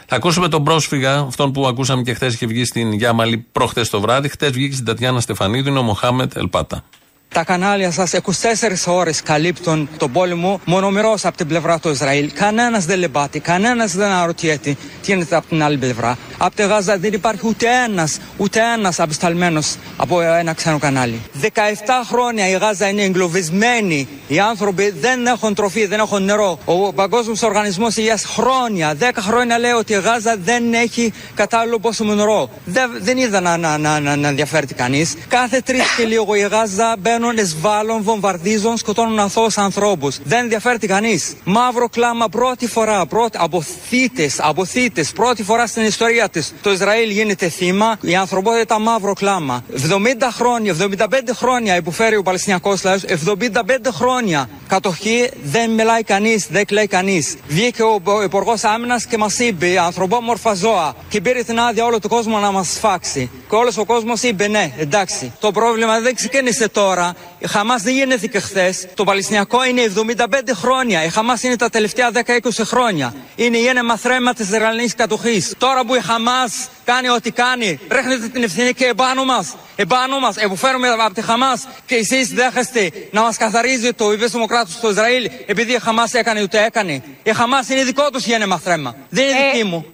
Θα ακούσουμε τον πρόσφυγα, αυτόν που ακούσαμε και χθες είχε βγει στην Γιάμαλη προχθές το βράδυ. Χθες βγήκε στην Τατιάνα Στεφανίδου, είναι ο Μοχάμετ Ελπάτα. Τα κανάλια σας 24 ώρες καλύπτουν τον πόλεμο μονομερός από την πλευρά του Ισραήλ. Κανένας δεν λεμπάται, κανένας δεν αναρωτιέται τι γίνεται από την άλλη πλευρά. Από τη Γάζα δεν υπάρχει ούτε ένας, ούτε ένας απεσταλμένος από ένα ξένο κανάλι. 17 χρόνια η Γάζα είναι εγκλωβισμένη. Οι άνθρωποι δεν έχουν τροφή, δεν έχουν νερό. Ο Παγκόσμιος Οργανισμός Υγείας χρόνια, 10 χρόνια λέει ότι η Γάζα δεν έχει κατάλληλο πόσιμο νερό. Δεν, δεν είδα να, να, να, να, να ενδιαφέρεται κανείς. Κάθε τρεις και λίγο η Γάζα μπαίνουν, εσβάλλουν, βομβαρδίζουν, σκοτώνουν αθώους ανθρώπους. Δεν ενδιαφέρεται κανείς. Μαύρο κλάμα πρώτη φορά, πρώτη, από θύτες, από θύτες, πρώτη φορά στην ιστορία της. Το Ισραήλ γίνεται θύμα, η ανθρωπότητα μαύρο κλάμα. 70 χρόνια, 75 χρόνια υποφέρει ο Παλαιστινιακός λαός, 75 χρόνια κατοχή δεν μιλάει κανείς, δεν κλαίει κανείς. Βγήκε ο, ο Υπουργός Άμυνας και μας είπε ανθρωπόμορφα ζώα και πήρε την άδεια όλο τον κόσμο να μας φάξει. Και όλος ο κόσμος είπε ναι, εντάξει. Το πρόβλημα δεν ξεκίνησε τώρα. Η Χαμάς δεν γεννήθηκε χθες. Το Παλαιστινιακό είναι 75 χρόνια. Η Χαμάς είναι τα τελευταία 10-20 χρόνια. Είναι η ένεμα θρέμα της Ισραηλινής κατοχής. Τώρα που η Χαμάς κάνει ό,τι κάνει, ρίχνετε την ευθύνη και επάνω μας. Επάνω μας, εποφέρουμε από τη Χαμάς και εσείς δέχεστε να μας καθαρίζει το Ιβέσιμο κράτος στο Ισραήλ επειδή η Χαμάς έκανε ούτε έκανε. Η Χαμάς είναι δικό τους γένεμα θρέμα. Δεν είναι δική μου.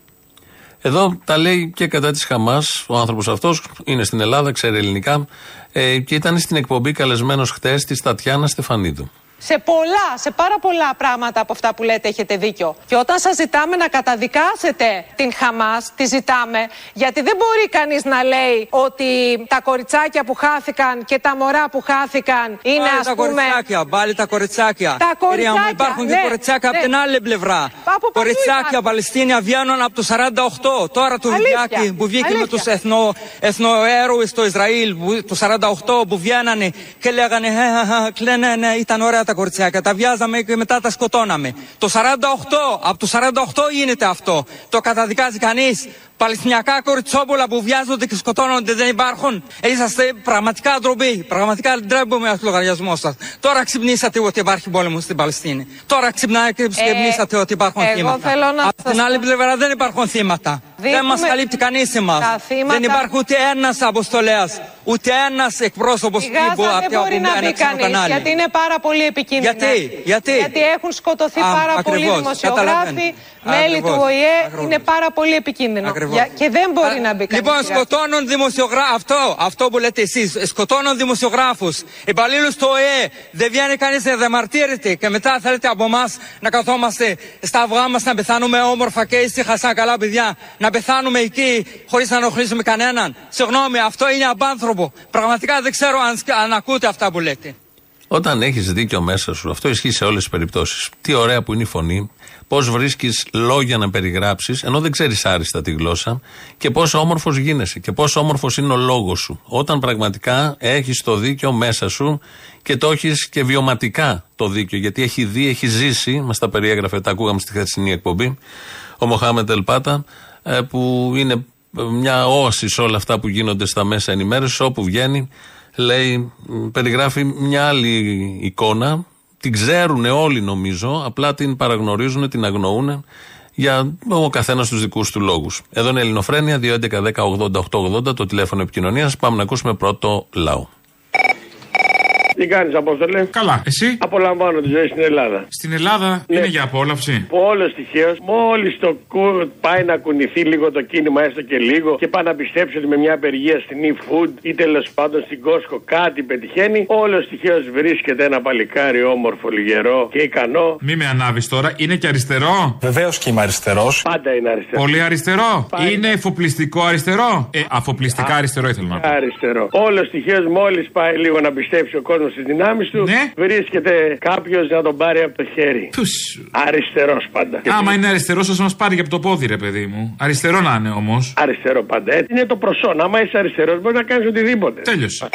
Εδώ τα λέει και κατά της Χαμάς. Ο άνθρωπος αυτός είναι στην Ελλάδα, ξέρει ελληνικά ε, και ήταν στην εκπομπή καλεσμένος χτες της Τατιάνα Στεφανίδου. Σε πολλά, σε πάρα πολλά πράγματα από αυτά που λέτε έχετε δίκιο. Και όταν σας ζητάμε να καταδικάσετε την Χαμάς, τη ζητάμε, γιατί δεν μπορεί κανείς να λέει ότι τα κοριτσάκια που χάθηκαν και τα μωρά που χάθηκαν είναι Πάλι ας τα πούμε... κοριτσάκια, πάλι τα κοριτσάκια. Τα Κυρία μου, κοριτσάκια, υπάρχουν και ναι, κοριτσάκια ναι. από την άλλη πλευρά. Από παντού κοριτσάκια υπάρχουν. Παλαιστίνια βγαίνουν από το 48. Τώρα το Αλήθεια, βιβλιάκι που βγήκε με αλήθεια. τους εθνο, εθνοέρωες στο Ισραήλ που, το 48 που βγαίνανε και λέγανε «Ε, ε, ε, ναι, ναι, ήταν ωραία τα κοριτσάκια. Τα βιάζαμε και μετά τα σκοτώναμε. Το 48, από το 48 γίνεται αυτό. Το καταδικάζει κανείς. Παλαιστινιακά κοριτσόπουλα που βιάζονται και σκοτώνονται δεν υπάρχουν. Είσαστε πραγματικά ντροπή. Πραγματικά ντρέπομαι από το λογαριασμός σας. Τώρα ξυπνήσατε ότι υπάρχει πόλεμο στην Παλαιστίνη. Τώρα ξυπνάτε και ξυπνήσατε ότι υπάρχουν Ε, εγώ θύματα. θέλω να Από σας την άλλη πω- πλευρά δεν υπάρχουν θύματα. Δεν Δείχνουμε μα καλύπτει κανείς εμάς. τα θύματα- Δεν υπάρχει ούτε ένας αποστολέας, ούτε ένας εκπρόσωπος Στη Γάζα δεν μπορεί να μπει κανείς γιατί είναι πάρα πολύ επικίνδυνα. Γιατί; Γιατί; έχουν σκοτωθεί Α, πάρα ακριβώς. πολλοί δημοσιογράφοι, Καταλαβαίνω. μέλη Ακριβώς. του ΟΗΕ. Ακριβώς. Είναι πάρα πολύ επικίνδυνο. Ακριβώς. Για- Και δεν μπορεί να μπει κανείς. Λοιπόν, σκοτώνουν δημοσιογράφου. Αυτό, αυτό που λέτε εσείς. Σκοτώνουν δημοσιογράφους. Υπαλλήλους του ΟΕ. Δεν βγαίνει κανείς να διαμαρτύρεται. Και μετά θέλετε από εμάς να καθόμαστε στα αυγά μας να πεθάνουμε όμορφα και ήσυχα σαν καλά παιδιά. Να πεθάνουμε εκεί χωρίς να ενοχλήσουμε κανέναν. Συγγνώμη, αυτό είναι απάνθρωπο. Πραγματικά δεν ξέρω αν, σ- αν ακούτε αυτά που λέτε. Όταν έχεις δίκιο μέσα σου, αυτό ισχύει σε όλες τις περιπτώσεις. Τι ωραία που είναι η φωνή, πώς βρίσκεις λόγια να περιγράψεις, ενώ δεν ξέρεις άριστα τη γλώσσα, και πόσο όμορφος γίνεσαι και πόσο όμορφος είναι ο λόγος σου. Όταν πραγματικά έχεις το δίκιο μέσα σου και το έχεις και βιωματικά το δίκιο, γιατί έχει δει, έχει ζήσει, μας τα περιέγραφε, τα ακούγαμε στη χθεσινή εκπομπή, ο Μοχάμετ Ελπάτα, ε, που είναι μια όαση σε όλα αυτά που γίνονται στα μέσα ενημέρωσης, όπου βγαίνει λέει, μ, περιγράφει μια άλλη εικόνα. Την ξέρουν όλοι νομίζω, απλά την παραγνωρίζουν, την αγνοούν για ο καθένας τους δικούς του λόγους. Εδώ είναι η Ελληνοφρένεια, 2.11.10.80.880 το τηλέφωνο επικοινωνίας. Πάμε να ακούσουμε πρώτο λαό. Τι κάνεις, Απόστολε; Καλά, εσύ; Απολαμβάνω τη ζωή στην Ελλάδα. Στην Ελλάδα; Είναι για απόλαυση; Όλο τυχαίως, μόλις το κου... πάει να κουνηθεί λίγο το κίνημα, έστω και λίγο, και πάει να πιστέψει ότι με μια απεργία στην e-food ή τέλος πάντων στην Κόσκο κάτι πετυχαίνει, όλο τυχαίως βρίσκεται ένα παλικάρι όμορφο, λιγερό και ικανό. Μη με ανάβεις τώρα, είναι και αριστερό; Βεβαίως και είμαι αριστερός. Πάντα είναι αριστερό. Πολύ αριστερό; Πάει. Είναι εφοπλιστικό αριστερό; Ε, αφοπλιστικά αριστερό ήθελα να πω. Αριστερό. Όλο τυχαίως, μόλις πάει λίγο να πιστέψει ο κόσμος στις δυνάμεις του, Ναι. βρίσκεται κάποιος να τον πάρει από το χέρι. Αριστερός πάντα. Άμα είναι αριστερός, α μας πάρει και από το πόδι, ρε παιδί μου. Αριστερό να είναι όμως. Αριστερό πάντα. Έτσι είναι το προσόν. Άμα είσαι αριστερός, μπορείς να κάνεις οτιδήποτε. Τέλειωσε.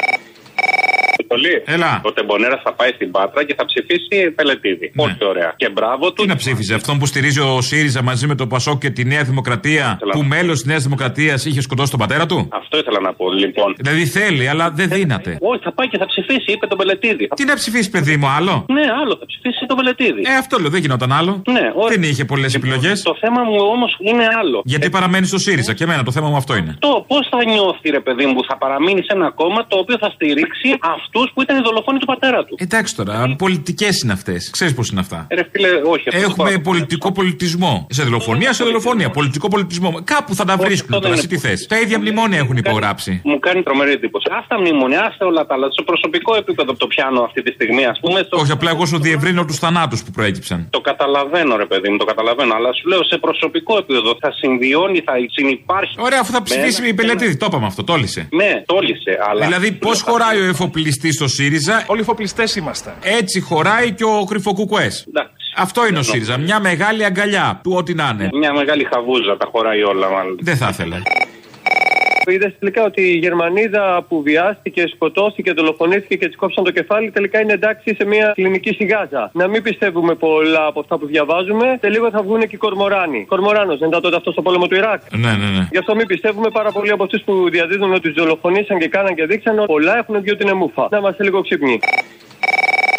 Πολύ. Έλα. Ο Τεμπονέρα θα πάει στην Πάτρα και θα ψηφίσει Πελετίδη. Πολύ ωραία. Και μπράβο του. Τι να ψήφιζε, αυτόν που στηρίζει ο ΣΥΡΙΖΑ μαζί με το ΠΑΣΟΚ και τη Νέα Δημοκρατία, που μέλος της Νέας Δημοκρατίας είχε σκοτώσει τον πατέρα του; Αυτό ήθελα να πω, λοιπόν. Δηλαδή θέλει, αλλά δεν δύναται. Όχι, θα πάει και θα ψηφίσει, είπε τον Πελετίδη. Τι να ψηφίσει, παιδί μου, άλλο; Ναι, άλλο, θα ψηφίσει τον Πελετίδη. Ε, αυτό λέω, δεν γινόταν άλλο. Ναι, Δεν είχε πολλές επιλογές. Το θέμα μου όμως είναι άλλο. Γιατί παραμένει στο ΣΥΡΙΖΑ και εμένα το θέμα μου αυτό είναι. Το πώς θα νιώθει, ρε παιδί μου, που θα παραμείνει σε ένα κόμμα το οποίο θα στηρίξει αυτούς που ήταν οι δολοφόνοι του πατέρα του. Εντάξει τώρα, πολιτικές είναι αυτές. Ξέρεις πώς είναι αυτά. Ε, Ρε φίλε, όχι. αυτό Έχουμε το- πολιτικό πολιτισμό. Σε δολοφονία, σε δολοφονία. Πολιτικό πολιτισμό. Κάπου θα τα βρίσκουν αυτό τώρα. δεν Εσύ τι θες. Τα ίδια μνημόνια έχουν υπογράψει. Μου κάνει τρομερή εντύπωση. Α τα μνημονιά, άστε όλα τα άλλα. Στο προσωπικό επίπεδο το πιάνω αυτή τη στιγμή, ας πούμε. Στο... Όχι, απλά εγώ σου διευρύνω τους θανάτους που προέκυψαν. Το καταλαβαίνω, ρε παιδί μου, το καταλαβαίνω. Αλλά σου λέω σε προσωπικό επίπεδο θα συμβιώνει, θα συνεπάρχει. Ωραία, αφού θα με ψηφίσει ένα- η Πελετίδη, το είπαμε αυτό, τόλισε. Ναι, τόλισε, αλλά. Δηλαδή, πώς χωράει ο εφοπλιστής στο ΣΥΡΙΖΑ. Όλοι εφοπλιστές είμαστε. Έτσι χωράει και ο κρυφοκουκουέ. Αυτό είναι ο ΣΥΡΙΖΑ. Μια μεγάλη αγκαλιά του ό,τι να είναι. Μια μεγάλη χαβούζα τα χωράει όλα, μάλλον. Δεν θα ήθελα. Είδες τελικά ότι η Γερμανίδα που βιάστηκε, σκοτώθηκε, δολοφονήθηκε και της κόψαν το κεφάλι, τελικά είναι εντάξει σε μια κλινική στη Γάζα. Να μην πιστεύουμε πολλά από αυτά που διαβάζουμε. Σε λίγο θα βγουν και οι Κορμοράνοι. Κορμοράνος, δεν ήταν τότε αυτός στο πόλεμο του Ιράκ. Ναι, ναι, ναι. Γι' αυτό μην πιστεύουμε πάρα πολύ από αυτούς που διαδίδουν ότι τους δολοφονήσαν και κάναν και δείξαν ότι πολλά έχουν βγει ότι είναι μούφα. Να είμαστε λίγο ξύπνοι.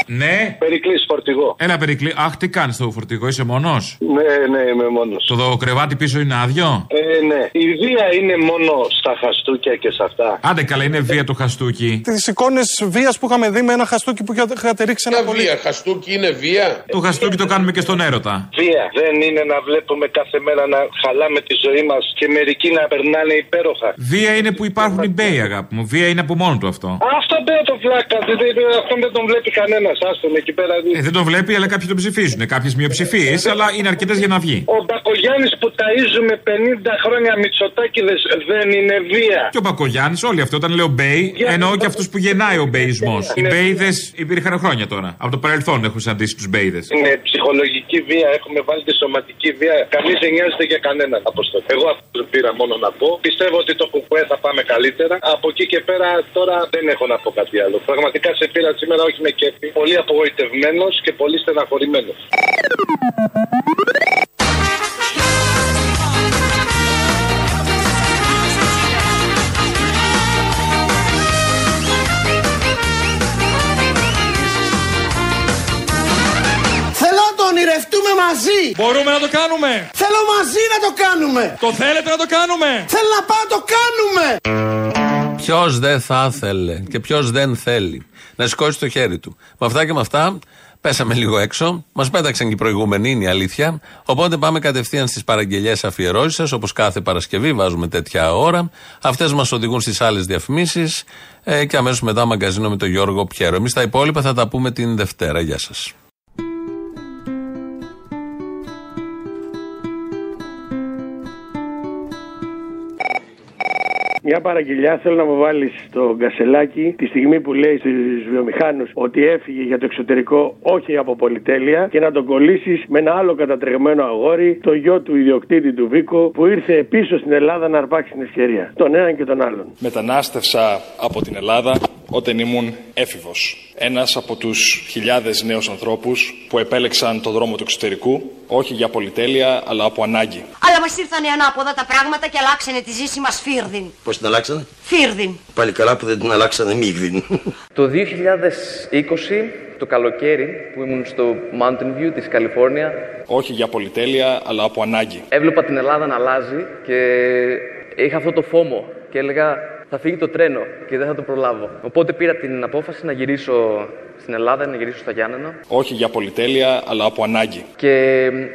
Ναι. Περικλής φορτηγό. Έλα, Περικλή. Αχ, τι κάνεις στο φορτηγό, είσαι μόνος; Ναι, ναι, είμαι μόνος. Το δω- κρεβάτι πίσω είναι άδειο; Ε, ναι. Η βία είναι μόνο στα χαστούκια και σε αυτά. Άντε καλά, είναι βία το χαστούκι. Τις εικόνες βίας που είχαμε δει με ένα χαστούκι που είχατε ρίξει ένα πολύ. Βία, χαστούκι είναι βία. Το χαστούκι το κάνουμε και στον έρωτα. Βία δεν είναι να βλέπουμε κάθε μέρα να χαλάμε τη ζωή μας και μερικοί να περνάνε υπέροχα. Βία είναι που υπάρχουν οι μπέοι, αγάπη μου. Βία είναι από μόνο του αυτό. Αυτό δεν το φλάκα, δεν, δεν, αυτόν δεν τον βλέπει κανένας. Άστον εκεί πέρα. Ε, δεν τον βλέπει, αλλά κάποιοι τον ψηφίζουν. Κάποιες μειοψηφίες, αλλά είναι αρκετές για να βγει. Ο Μπακογιάννης που ταΐζουμε 50 χρόνια Μητσοτάκηδες δεν είναι βία. Και ο Μπακογιάννης, όλοι αυτοί. Όταν λέω μπέι, εννοώ και αυτούς που γεννάει ο μπέισμό. Οι Ναι. μπέιδες υπήρχαν χρόνια τώρα. Από το παρελθόν έχουν συναντήσει τους μπέιδες. Είναι ψυχολογική βία, έχουμε βάλει τη σωματική βία. Κανείς δεν νοιάζεται για κανέναν αποστολή. Εγώ αυτό πήρα μόνο να πω. Πιστεύω ότι το κουκουέ θα πάμε καλύτερα. Από εκεί και πέρα τώρα δεν έχω να πω Πραγματικά σε πήρα σήμερα, όχι με κέφι. Πολύ απογοητευμένος και πολύ στεναχωρημένος. ονειρευτούμε μαζί. Μπορούμε να το κάνουμε. Θέλω μαζί να το κάνουμε. Το θέλετε να το κάνουμε. Θέλω να πάω να το κάνουμε. Ποιος δεν θα ήθελε και ποιος δεν θέλει να σηκώσει το χέρι του. Με αυτά και με αυτά πέσαμε λίγο έξω. Μας πέταξαν και οι προηγούμενοι, είναι η αλήθεια. Οπότε πάμε κατευθείαν στις παραγγελίε αφιερώσεις σα. Όπως κάθε Παρασκευή βάζουμε τέτοια ώρα. Αυτές μας οδηγούν στις άλλες διαφημίσεις. Ε, και αμέσως μετά μαγκαζίνο με τον Γιώργο Πιέρο. Εμείς τα υπόλοιπα θα τα πούμε την Δευτέρα. Γεια σας. Μια παραγγελιά θέλω να μου βάλεις στο κασελάκι τη στιγμή που λέει στους βιομηχάνους ότι έφυγε για το εξωτερικό όχι από πολυτέλεια και να τον κολλήσεις με ένα άλλο κατατρεγμένο αγόρι, το γιο του ιδιοκτήτη του Βίκο, που ήρθε πίσω στην Ελλάδα να αρπάξει την ευκαιρία. Τον έναν και τον άλλον. Μετανάστευσα από την Ελλάδα όταν ήμουν έφηβος. Ένας από τους χιλιάδες νέους ανθρώπους που επέλεξαν το δρόμο του εξωτερικού, όχι για πολυτέλεια, αλλά από ανάγκη. Αλλά μας ήρθανε ανάποδα τα πράγματα και αλλάξανε τη ζήση μας φίρδιν. Πώς την αλλάξανε; Φίρδιν. Πάλι καλά που δεν την αλλάξανε μίγδιν. Το 2020, το καλοκαίρι που ήμουν στο Mountain View της Καλιφόρνια, Όχι για πολυτέλεια, αλλά από ανάγκη. έβλεπα την Ελλάδα να αλλάζει και είχα αυτό το φόμο και έλεγα θα φύγει το τρένο και δεν θα το προλάβω. Οπότε πήρα την απόφαση να γυρίσω στην Ελλάδα, να γυρίσω στα Γιάννενα Όχι για πολυτέλεια, αλλά από ανάγκη. και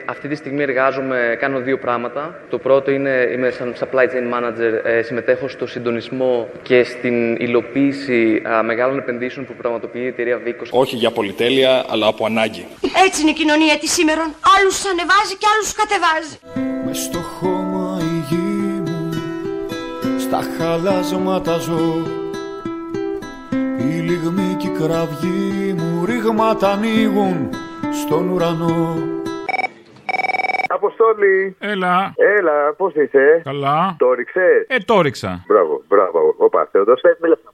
αυτή τη στιγμή εργάζομαι, κάνω δύο πράγματα. Το πρώτο είναι είμαι σαν supply chain manager, ε, συμμετέχω στο συντονισμό και στην υλοποίηση α, μεγάλων επενδύσεων που πραγματοποιεί η εταιρεία Βίκος. Όχι για πολυτέλεια, αλλά από ανάγκη. Έτσι είναι η κοινωνία της σήμερον. Άλλους ανεβάζει και άλλους κατεβάζει. Μες στο χώμα η γη μου Στα χαλάσματα ζω Η λιγμή και η κραυγή μου Ρήγματα ανοίγουν στον ουρανό Αποστόλη. Έλα. Έλα, πώς είσαι; Καλά. Το ρίξες; Ε, το ρίξα. Μπράβο, μπράβο. Όπα, Θεοδό,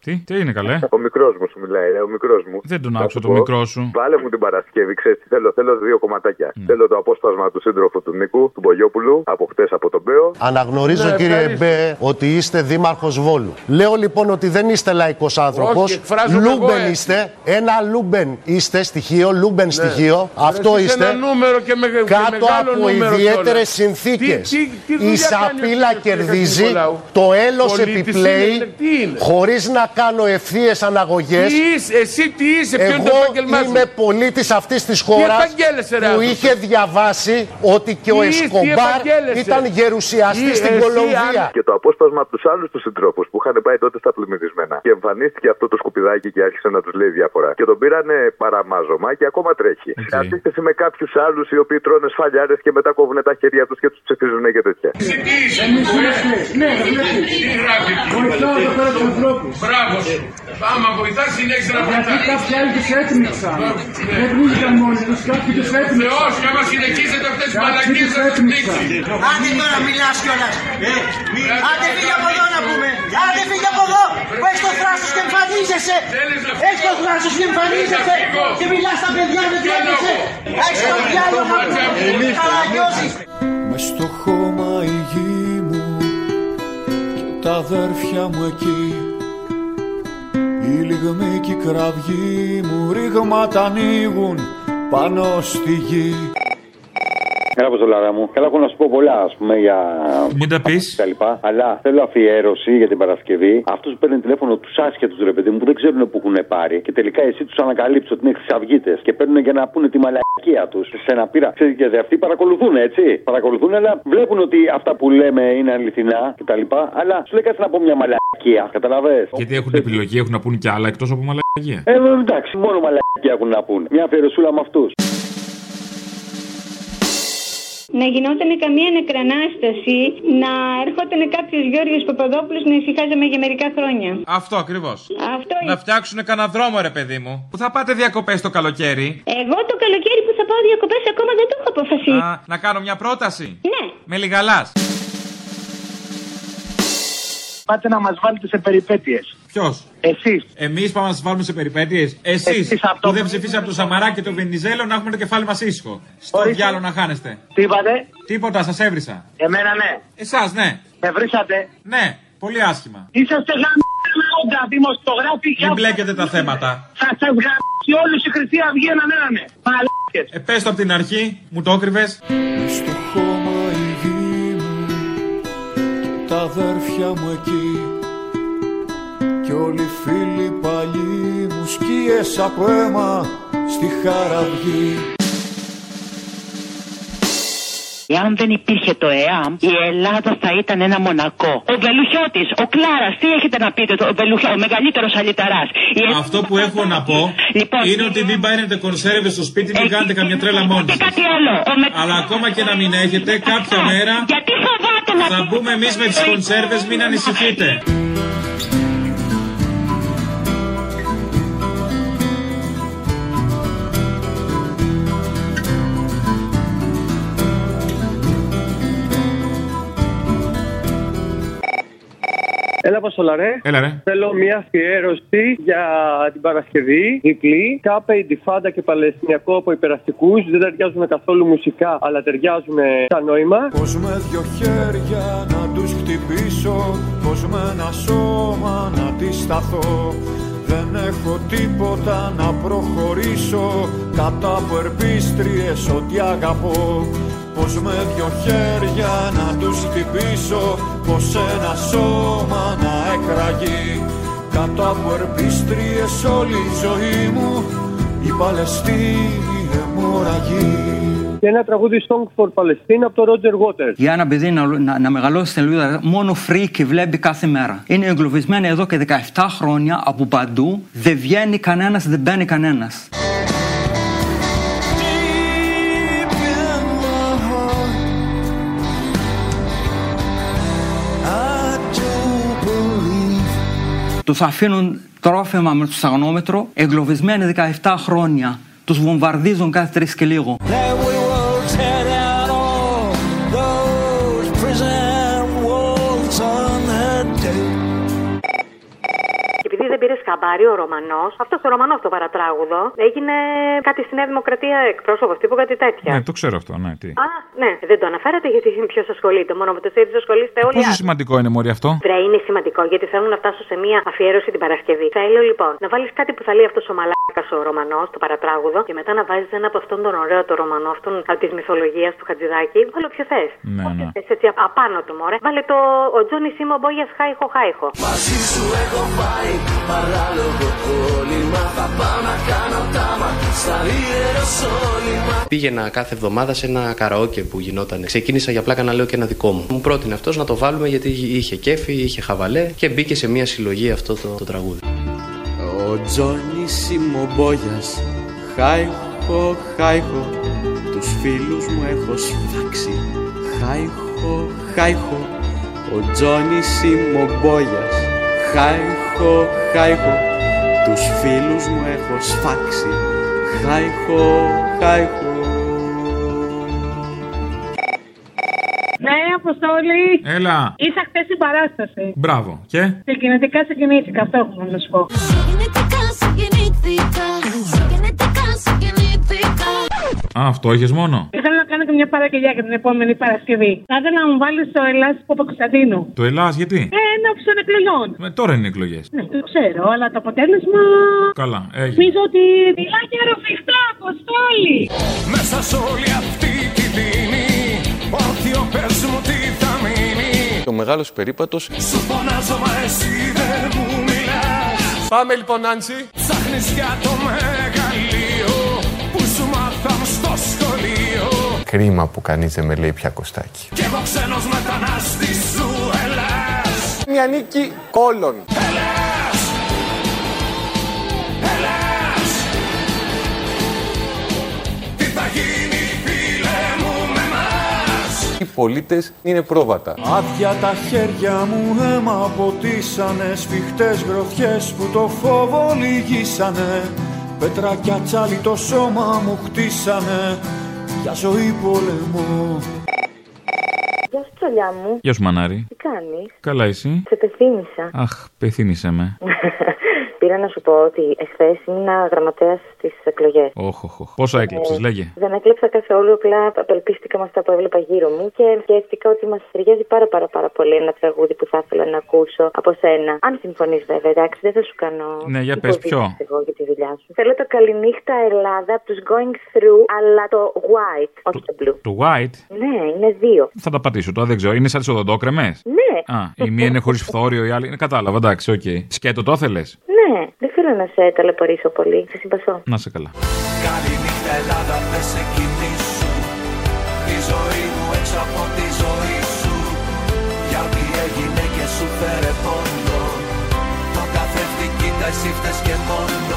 Τι, τι είναι καλέ; Ο μικρός μου σου μιλάει, ρε, ο μικρός μου. Δεν τον Θα άκουσα σου το πω. μικρό σου. Βάλε μου την Παρασκευή, ξέρεις τι θέλω. Θέλω δύο κομματάκια. Ναι. Θέλω το απόσπασμα του σύντροφου του Νίκου, του Μπογιόπουλου, από χτες από τον Μπέο. Αναγνωρίζω Ναι, κύριε ευχαρίστω. Μπέ ότι είστε δήμαρχος Βόλου. Λέω λοιπόν ότι δεν είστε λαϊκός άνθρωπος. Όχι, εκφράζομαι εγώ Λούμπεν έτσι. είστε. Ένα λούμπεν είστε στοιχείο, λούμπεν στοιχείο. Αυτό Εσείς είστε. ένα νούμερο και με- και Κάτω μεγάλο από νούμερο ιδιαίτερες κιόλας. συνθήκες. Τι- τι- τι δουλειά Η κάνει ο σαπίλα κύριος κερδίζει, Χατζηνικολάου. το έλος Πολίτης επιπλέει, είναι, τι είναι; χωρίς να κάνω ευθείε αναγωγές. Τι είσαι, εσύ τι είσαι, ποιο είναι το Εγώ επάγγελμά σου; είμαι πολίτης αυτής της χώρας επαγγέλλεσαι, ρε, που άνθρωπο. είχε διαβάσει ότι και ο Τι είσαι, τι Εσκομπάρ επαγγέλλεσαι. ήταν γερουσιαστής Τι, στην εσύ, Κολομβία. Και το απόσπασμα από τους άλλους τους συντρόφους που είχαν πάει τότε στα πλημμυρισμένα. Και εμφανίστηκε αυτό το σκουπιδάκι και άρχισε να τους λέει διάφορα. Και τον πήρανε παραμάζωμα και ακόμα τρέχει. Σε αντίθεση με κάποιους άλλους οι οποίοι τρώνε σφαλιάρες και μετά κόβουν τα χέρια τους και τους ψηφίζουν και τέτοια. Ναι, Τι γράφει. Βοηθάω εδώ πέρα τους ανθρώπους. Μπράβο. Άμα βοηθάς, συνέχισε να βοηθάς. Γιατί κάποιοι άλλοι του έτμιξαν. Δεν πνίγηκαν μόνοι τους, κάποιοι του έτμιξαν. Θεός, και άμα συνεχίσετε αυτές τις μαλακίες θα τους πνίξεις. Άντε τώρα μιλάς κιόλας. Άντε φύγε από εδώ να πούμε. Άντε φύγε από εδώ. Που έχεις το θράσος και εμφανίζεσαι. Έχεις το θράσος και εμφανίζεσαι. Και μιλάς στα παιδιά δεν τρέπεσαι. Έχεις το διάλογο να πούμε. Καλαγιώσεις. Μες στο χώμα η γη μου Και τα αδέρφια μου εκεί Η λιγμή και η κραυγή μου Ρήγματα ανοίγουν πάνω στη γη Έλα, Αποστολάρα μου. Καλά, έχω να σου πω πολλά, ας πούμε, για. Μην τα πεις. Αλλά θέλω αφιέρωση για την Παρασκευή. Αυτού που παίρνουν τηλέφωνο τους άσχετου ρε παιδί μου που δεν ξέρουν που έχουν πάρει και τελικά εσύ τους ανακαλύψει ότι είναι χρυσαυγίτες και παίρνουν για να πούνε τη μαλακία τους σε ένα πείρα. Ξέρεις και δε, αυτοί παρακολουθούν, έτσι. Παρακολουθούν, αλλά βλέπουν ότι αυτά που λέμε είναι αληθινά κτλ. Αλλά σου λέει κάτσε να πω μια μαλακία. Καταλαβέ. Γιατί έχουν επιλογή, έχουν να πούν και άλλα εκτός από μαλακία. Ε, εντάξει, μόνο μαλακία έχουν να πούνε. Μια αφιερωσούλα με αυτούς. Να γινόταν καμία νεκρανάσταση, να έρχονταν κάποιος Γιώργος Παπαδόπουλος να ησυχάζαμε για μερικά χρόνια. Αυτό ακριβώς. Αυτό Να φτιάξουν κανένα δρόμο, ρε παιδί μου. Που θα πάτε διακοπές το καλοκαίρι; Εγώ το καλοκαίρι που θα πάω διακοπές ακόμα δεν το έχω αποφασίσει. Α, να κάνω μια πρόταση; Ναι. Με λιγαλά. Πάτε να μας βάλετε σε περιπέτειες. Ποιος; Εσείς. Εμείς πάμε να σας βάλουμε σε περιπέτειες. Εσείς Εσείς αυτό που δεν που- ψηφίσατε από το Σαμαρά και το Βενιζέλο να έχουμε το κεφάλι μας ήσυχο. Στο Ορίστε. διάλογο να χάνεστε. Τι είπατε, Τίποτα, σας έβρισα. Εμένα ναι. Εσάς, ναι. Με βρήσατε. Ναι, πολύ άσχημα. Είσαστε γαμμένα δημοσιογράφοι και Μην μπλέκετε τα θέματα. Θα σα γαμίσει όλους η Χρυσή Αυγή έναν έναν. Μαλάκες Ε, πες το από την αρχή, μου το έκρυβες. Μες στο χώμα η γη μου και τα αδέρφια μου εκεί κι όλοι οι φίλοι παλιοί μου σκίες από αίμα στη χαραυγή Εάν δεν υπήρχε το ΕΑΜ, η Ελλάδα θα ήταν ένα μονακό. Ο Βελουχιώτης, ο Κλάρας, τι έχετε να πείτε, ο, Βελουχιώ, ο μεγαλύτερος αλυταράς. Αυτό που έχω να πω είναι ότι μην πάρετε κονσέρβες στο σπίτι, μην κάνετε καμιά τρέλα μόνοι Και σας. κάτι άλλο. Ο με... Αλλά ακόμα και να μην έχετε, κάποια μέρα Γιατί φοβάται να θα μπούμε εμείς με τις κονσέρβες, μην ανησυχείτε. Έλα, Πασόλα, ρε. Έλα, ρε. Θέλω μια αφιέρωση για την Παρασκευή. Διπλή. Κάπε, Ιντιφάντα και Παλαιστινιακό από υπεραστικούς. Δεν ταιριάζουν καθόλου μουσικά, αλλά ταιριάζουν σαν νόημα. Πως με δυο χέρια να τους χτυπήσω Πως με ένα σώμα να αντισταθώ Δεν έχω τίποτα να προχωρήσω Κατά από ερπίστριες ότι αγαπώ Πως με δυο χέρια να τους χτυπήσω Πως ένα σώμα να εκραγεί Κατά από ερπίστριες όλη η ζωή μου Η Παλαιστίνη αιμορραγεί Και ένα τραγούδι Song for Palestine από το Roger Waters. Για ένα παιδί να, να, να μεγαλώσει στην Ελβίδα μόνο φρίκι βλέπει κάθε μέρα. Είναι εγκλωβισμένη εδώ και 17 χρόνια από παντού. Δεν βγαίνει κανένας, δεν μπαίνει κανένας. Τους αφήνουν τρόφιμα με το σταγνόμετρο, εγκλωβισμένοι 17 χρόνια. Τους βομβαρδίζουν κάθε τρεις και λίγο. Και επειδή δεν πήρε χαμπάρι ο Ρωμανός, αυτός ο Ρωμανός το παρατράγουδο, έγινε κάτι στη Νέα Δημοκρατία εκπρόσωπος τύπου, κάτι τέτοια. Ναι, το ξέρω αυτό, ναι. Τι. Α, ναι, δεν το αναφέρατε γιατί ποιος ασχολείται. Μόνο με το ΣΥΡΙΖΑ ασχολείστε όλοι. Πόσο άλλοι. σημαντικό είναι μωρή αυτό; Βρε, είναι σημαντικό γιατί θέλουν να φτάσω σε μία αφιέρωση την Παρασκευή. Θέλω λοιπόν να βάλεις κάτι που θα λέει αυτός ο μαλάκας ο Ρωμανός, το παρατράγουδο, και μετά να βάζεις ένα από αυτόν τον ωραίο το Ρωμανό, αυτόν τη μυθολογία του Χατζηδάκη. Βάλω ποιο θες. Ναι, ναι. Έτσι απ- απάνω του μωρέ. Βάλε το ο Τζόνι Σίμο Μπόγιας Χάιχο Χάιχο. Μαζί σου έχω πάει παράλογο κόλλημα Θα πάω να κάνω τάμα στα Ιεροσόλυμα Πήγαινα κάθε εβδομάδα σε ένα καραόκε που γινόταν. Ξεκίνησα για πλάκα να λέω και ένα δικό μου. Μου πρότεινε αυτός να το βάλουμε γιατί είχε κέφι, είχε χαβαλέ και μπήκε σε μια συλλογή αυτό το, το τραγούδι. Ο Τζόνι Σιμομπόγιας. Χάιχο, χάιχο Τους φίλους μου έχω σφάξει. Χάιχο, χάιχο Ο Τζόνι Σιμομπόγιας. Χάιχο, χάιχο Τους φίλους μου έχω σφάξει. Χάιχο, χάιχο Ναι, Αποστόλη. Έλα. Ήρθα χθες στην παράσταση. Μπράβο. Και; Συγκινητικά συγκινήθηκα, αυτό έχω να σου πω. Α, αυτό είχες μόνο; Ήθελα να κάνω και μια παραγγελιά για την επόμενη Παρασκευή. Θα ήθελα να μου βάλεις το Ελλάς Παπακοσταντίνου. Το Ελλάς γιατί; Ε, ενώπιση των εκλογών. Με τώρα είναι εκλογές. Ναι, το ξέρω, αλλά το αποτέλεσμα. Καλά, έγινε. Νομίζω ότι μιλάει και ροφιχτά, Αποστόλη. Μέσα σε όλη αυτή τη δίνη Όρθιο πες μου τι θα μείνει Ο μεγάλος περίπατος. Σου φωνάζω μα εσύ δεν μου μιλάς Πάμε λοιπόν, Άντσι. Ψάχνεις για το μεγαλείο Που σου μάθαμε στο σχολείο Κρίμα που κανείς δεν με λέει πια Κωστάκη. Κι εγώ ξένος μετανάστης σου Ελλάς Μια νίκη όλων. Ελλάς Ελλάς Οι πολίτες είναι πρόβατα. Άδεια τα χέρια μου αίμα ποτίσανε Σφιχτές γροθιές που το φόβο λυγίσανε Πέτρα τσάλι το σώμα μου χτίσανε Για ζωή πολεμό Γεια σου, τσολιά μου. Γεια σου, Μανάρη. Τι κάνεις; Καλά, εσύ; Σε πεθύμησα. Αχ, πεθύμησε με. πήρα να σου πω ότι εχθές ήμουν γραμματέας στις εκλογές. Όχ, όχ, όχ. Πόσα έκλεψες, Ε, λέγε. Δεν έκλεψα καθόλου, απλά απελπίστηκα με αυτά που έβλεπα γύρω μου και σκέφτηκα ότι μας ταιριάζει πάρα πάρα πάρα πολύ ένα τραγούδι που θα ήθελα να ακούσω από σένα. Αν συμφωνείς βέβαια, εντάξει, δεν θα σου κάνω. Ναι, για πες υποδείξεις ποιο; Εγώ για τη δουλειά σου. Θέλω το Καληνύχτα Ελλάδα από τους Going Through, αλλά το White, όχι το Blue. Το white Ναι, είναι δύο. θα τα πατήσω τώρα, δεν ξέρω. Είναι σαν τις οδοντόκρεμες; Ναι. Α, η μία είναι χωρίς φθόριο, η άλλη είναι κατάλαβα. Εντάξει, οκ. Σκέτο το ήθελε. Ναι, δεν θέλω να σε ταλαιπωρήσω πολύ. Θα συμπαθώ. Να σε καλά. Καληνύχτα Ελλάδα δεν σε κινήσου Η ζωή μου έξω από τη ζωή σου Για ό,τι έγινε και σου φέρε πόνο Το καθρέφτη κοίτα εσύ φταίς και μόνος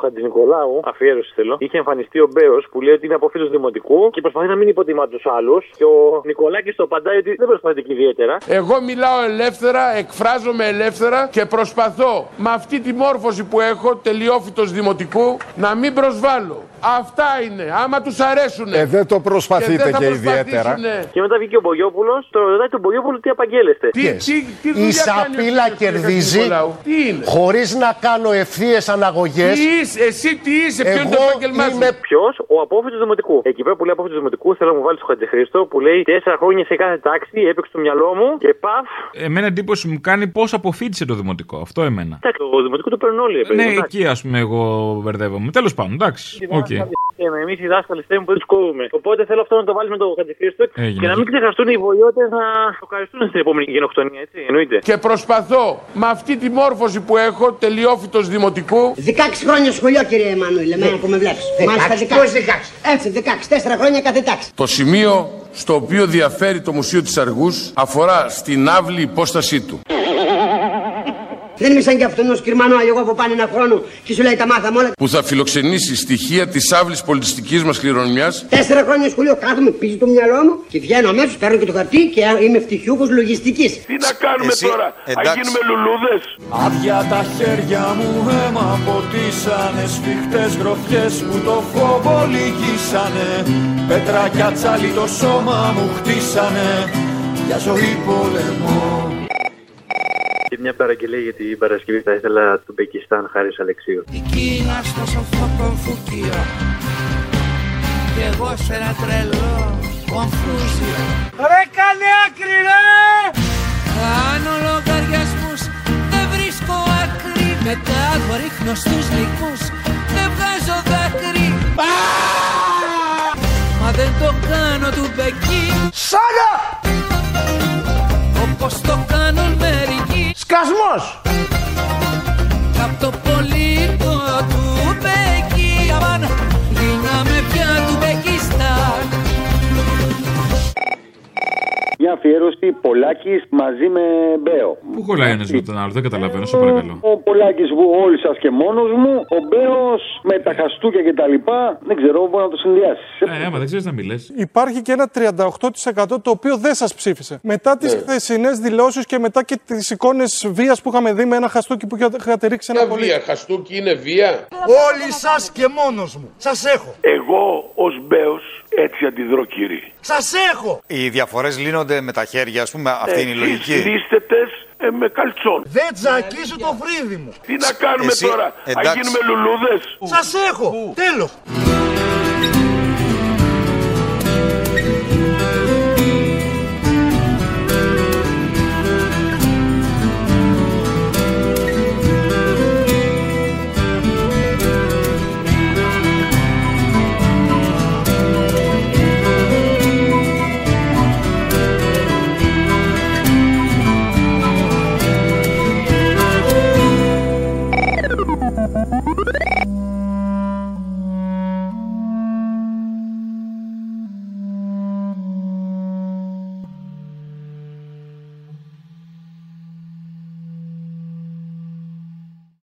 Στο Χατζη Νικολάου, αφιέρωση θέλω, είχε εμφανιστεί ο Μπέος που λέει ότι είναι αποφύτω δημοτικού και προσπαθεί να μην υποτιμά τους άλλους. Και ο Νικολάκης το απαντάει ότι δεν προσπαθεί και ιδιαίτερα. Εγώ μιλάω ελεύθερα, εκφράζομαι ελεύθερα και προσπαθώ με αυτή τη μόρφωση που έχω τελειόφυτος δημοτικού να μην προσβάλλω. Αυτά είναι. Άμα τους αρέσουν. Ε, δεν το προσπαθείτε και, ιδιαίτερα. Και μετά βγήκε ο Μπογιόπουλος, το ρωτάει τον Μπογιόπουλο τι απαγγέλλεστε. Τι, τι, τι Η δουλειά κάνει ο σαπίλα κύριος κερδίζει Νικολάου; Τι είναι; χωρίς να κάνω ευθείες αναγωγές. Τι είσαι, εσύ τι είσαι, ποιο είναι το επάγγελμά σου; Ποιος, ο απόφυτο δημοτικού. Εκεί πέρα που λέει απόφυτο δημοτικού, θέλω να μου βάλει στο Χατζηχρήστο που λέει τέσσερα χρόνια σε κάθε τάξη, έπαιξε το μυαλό μου και παφ. Εμένα εντύπωση μου κάνει πώς αποφύτησε το δημοτικό. Αυτό εμένα. Εντάξει, το δημοτικό το παίρνουν όλοι. Ναι, εκεί ας πούμε εγώ μπερδεύομαι. Τέλος πάντων, εντάξει. Οκ. Εμείς οι δάσκαλοι θέλουμε που δεν τους κόβουμε. Οπότε θέλω αυτό να το βάλει με το Χατζηχρήστο Έγινε. και να μην ξεχαστούν οι βοηθότες να το ευχαριστούν στην επόμενη γενοκτονία, έτσι. Εννοείται. Και προσπαθώ με αυτή τη μόρφωση που έχω τελειόφοιτος δημοτικού 16 χρόνια σχολείο, κύριε Εμμανουήλ, εμένα που με βλέπεις. 16, πώς 16? Έτσι, 16, 4 χρόνια κάθε τάξη. Το σημείο στο οποίο διαφέρει το Μουσείο της Αργούς αφορά στην άυλη υπόστασή του. Δεν είμαι σαν κι αυτόν ο σκυρμανό εγώ που πάνε ένα χρόνο και σου λέει τα μάθαμε όλα. που θα φιλοξενήσει στοιχεία της άβλης πολιτιστικής μας κληρονομιάς Τέσσερα χρόνια σχολείο κάθομαι πίσω το μυαλό μου και βγαίνω αμέσως, παίρνω και το χαρτί και είμαι ευτυχιούχο λογιστικής. Τι να κάνουμε τώρα, θα γίνουμε λουλούδες; Άδεια τα χέρια μου αίμα ποτίσανε Σφιχτές γροφιές που το φόβο λυγίσανε Πέτρα κι ατσάλι το σώμα μου χτίσανε Για ζωή πολεμό Και μια παραγγελία για την Παρασκευή θα ήθελα του Μπεκιστάν χάρης Αλεξίου. Η Κίνα στο σοφό κομφούκιο Κι εγώ σε ένα τρελό κομφούζιο Ρε κάνε άκρη ρε! Κάνω λογαριασμούς, δεν βρίσκω άκρη Μετά το ρίχνω στους λυκούς, δεν βγάζω δάκρυ Μα δεν το κάνω του μπεκί Σάγα! Όπως το κάνουν μερικοί Σκασμός! Κι απ' το πολίτο του Μια αφιέρωση Πολάκης μαζί με Μπέο. Πού κολλάει ένας με τον άλλο, δεν καταλαβαίνω, σε παρακαλώ. Ο Πολάκης που όλοι σας και μόνος μου, ο Μπέος με τα χαστούκια και τα λοιπά, δεν ξέρω, μπορεί να το συνδυάσεις. Ε, άμα δεν ξέρεις να μιλέ. Υπάρχει και ένα 38% το οποίο δεν σας ψήφισε. Μετά τις Ναι. χθεσινές δηλώσεις και μετά και τις εικόνες βίας που είχαμε δει με ένα χαστούκι που είχατε ρίξει ένα Ποια πολύ. βία, χαστούκι είναι βία; Όλοι σας και μόνος μου. Σας έχω. Εγώ ως Μπέος έτσι αντιδρώ κύριε. Σας έχω. Οι διαφορές λύνονται με τα χέρια, ας πούμε, αυτή είναι η λογική. Λίστετες ε, με καλτσόν. Δεν τζακίσω το φρύδι μου. Τι να κάνουμε Εσύ, τώρα, θα εντάξει. γίνουμε λουλούδες. Σας έχω. Τέλος.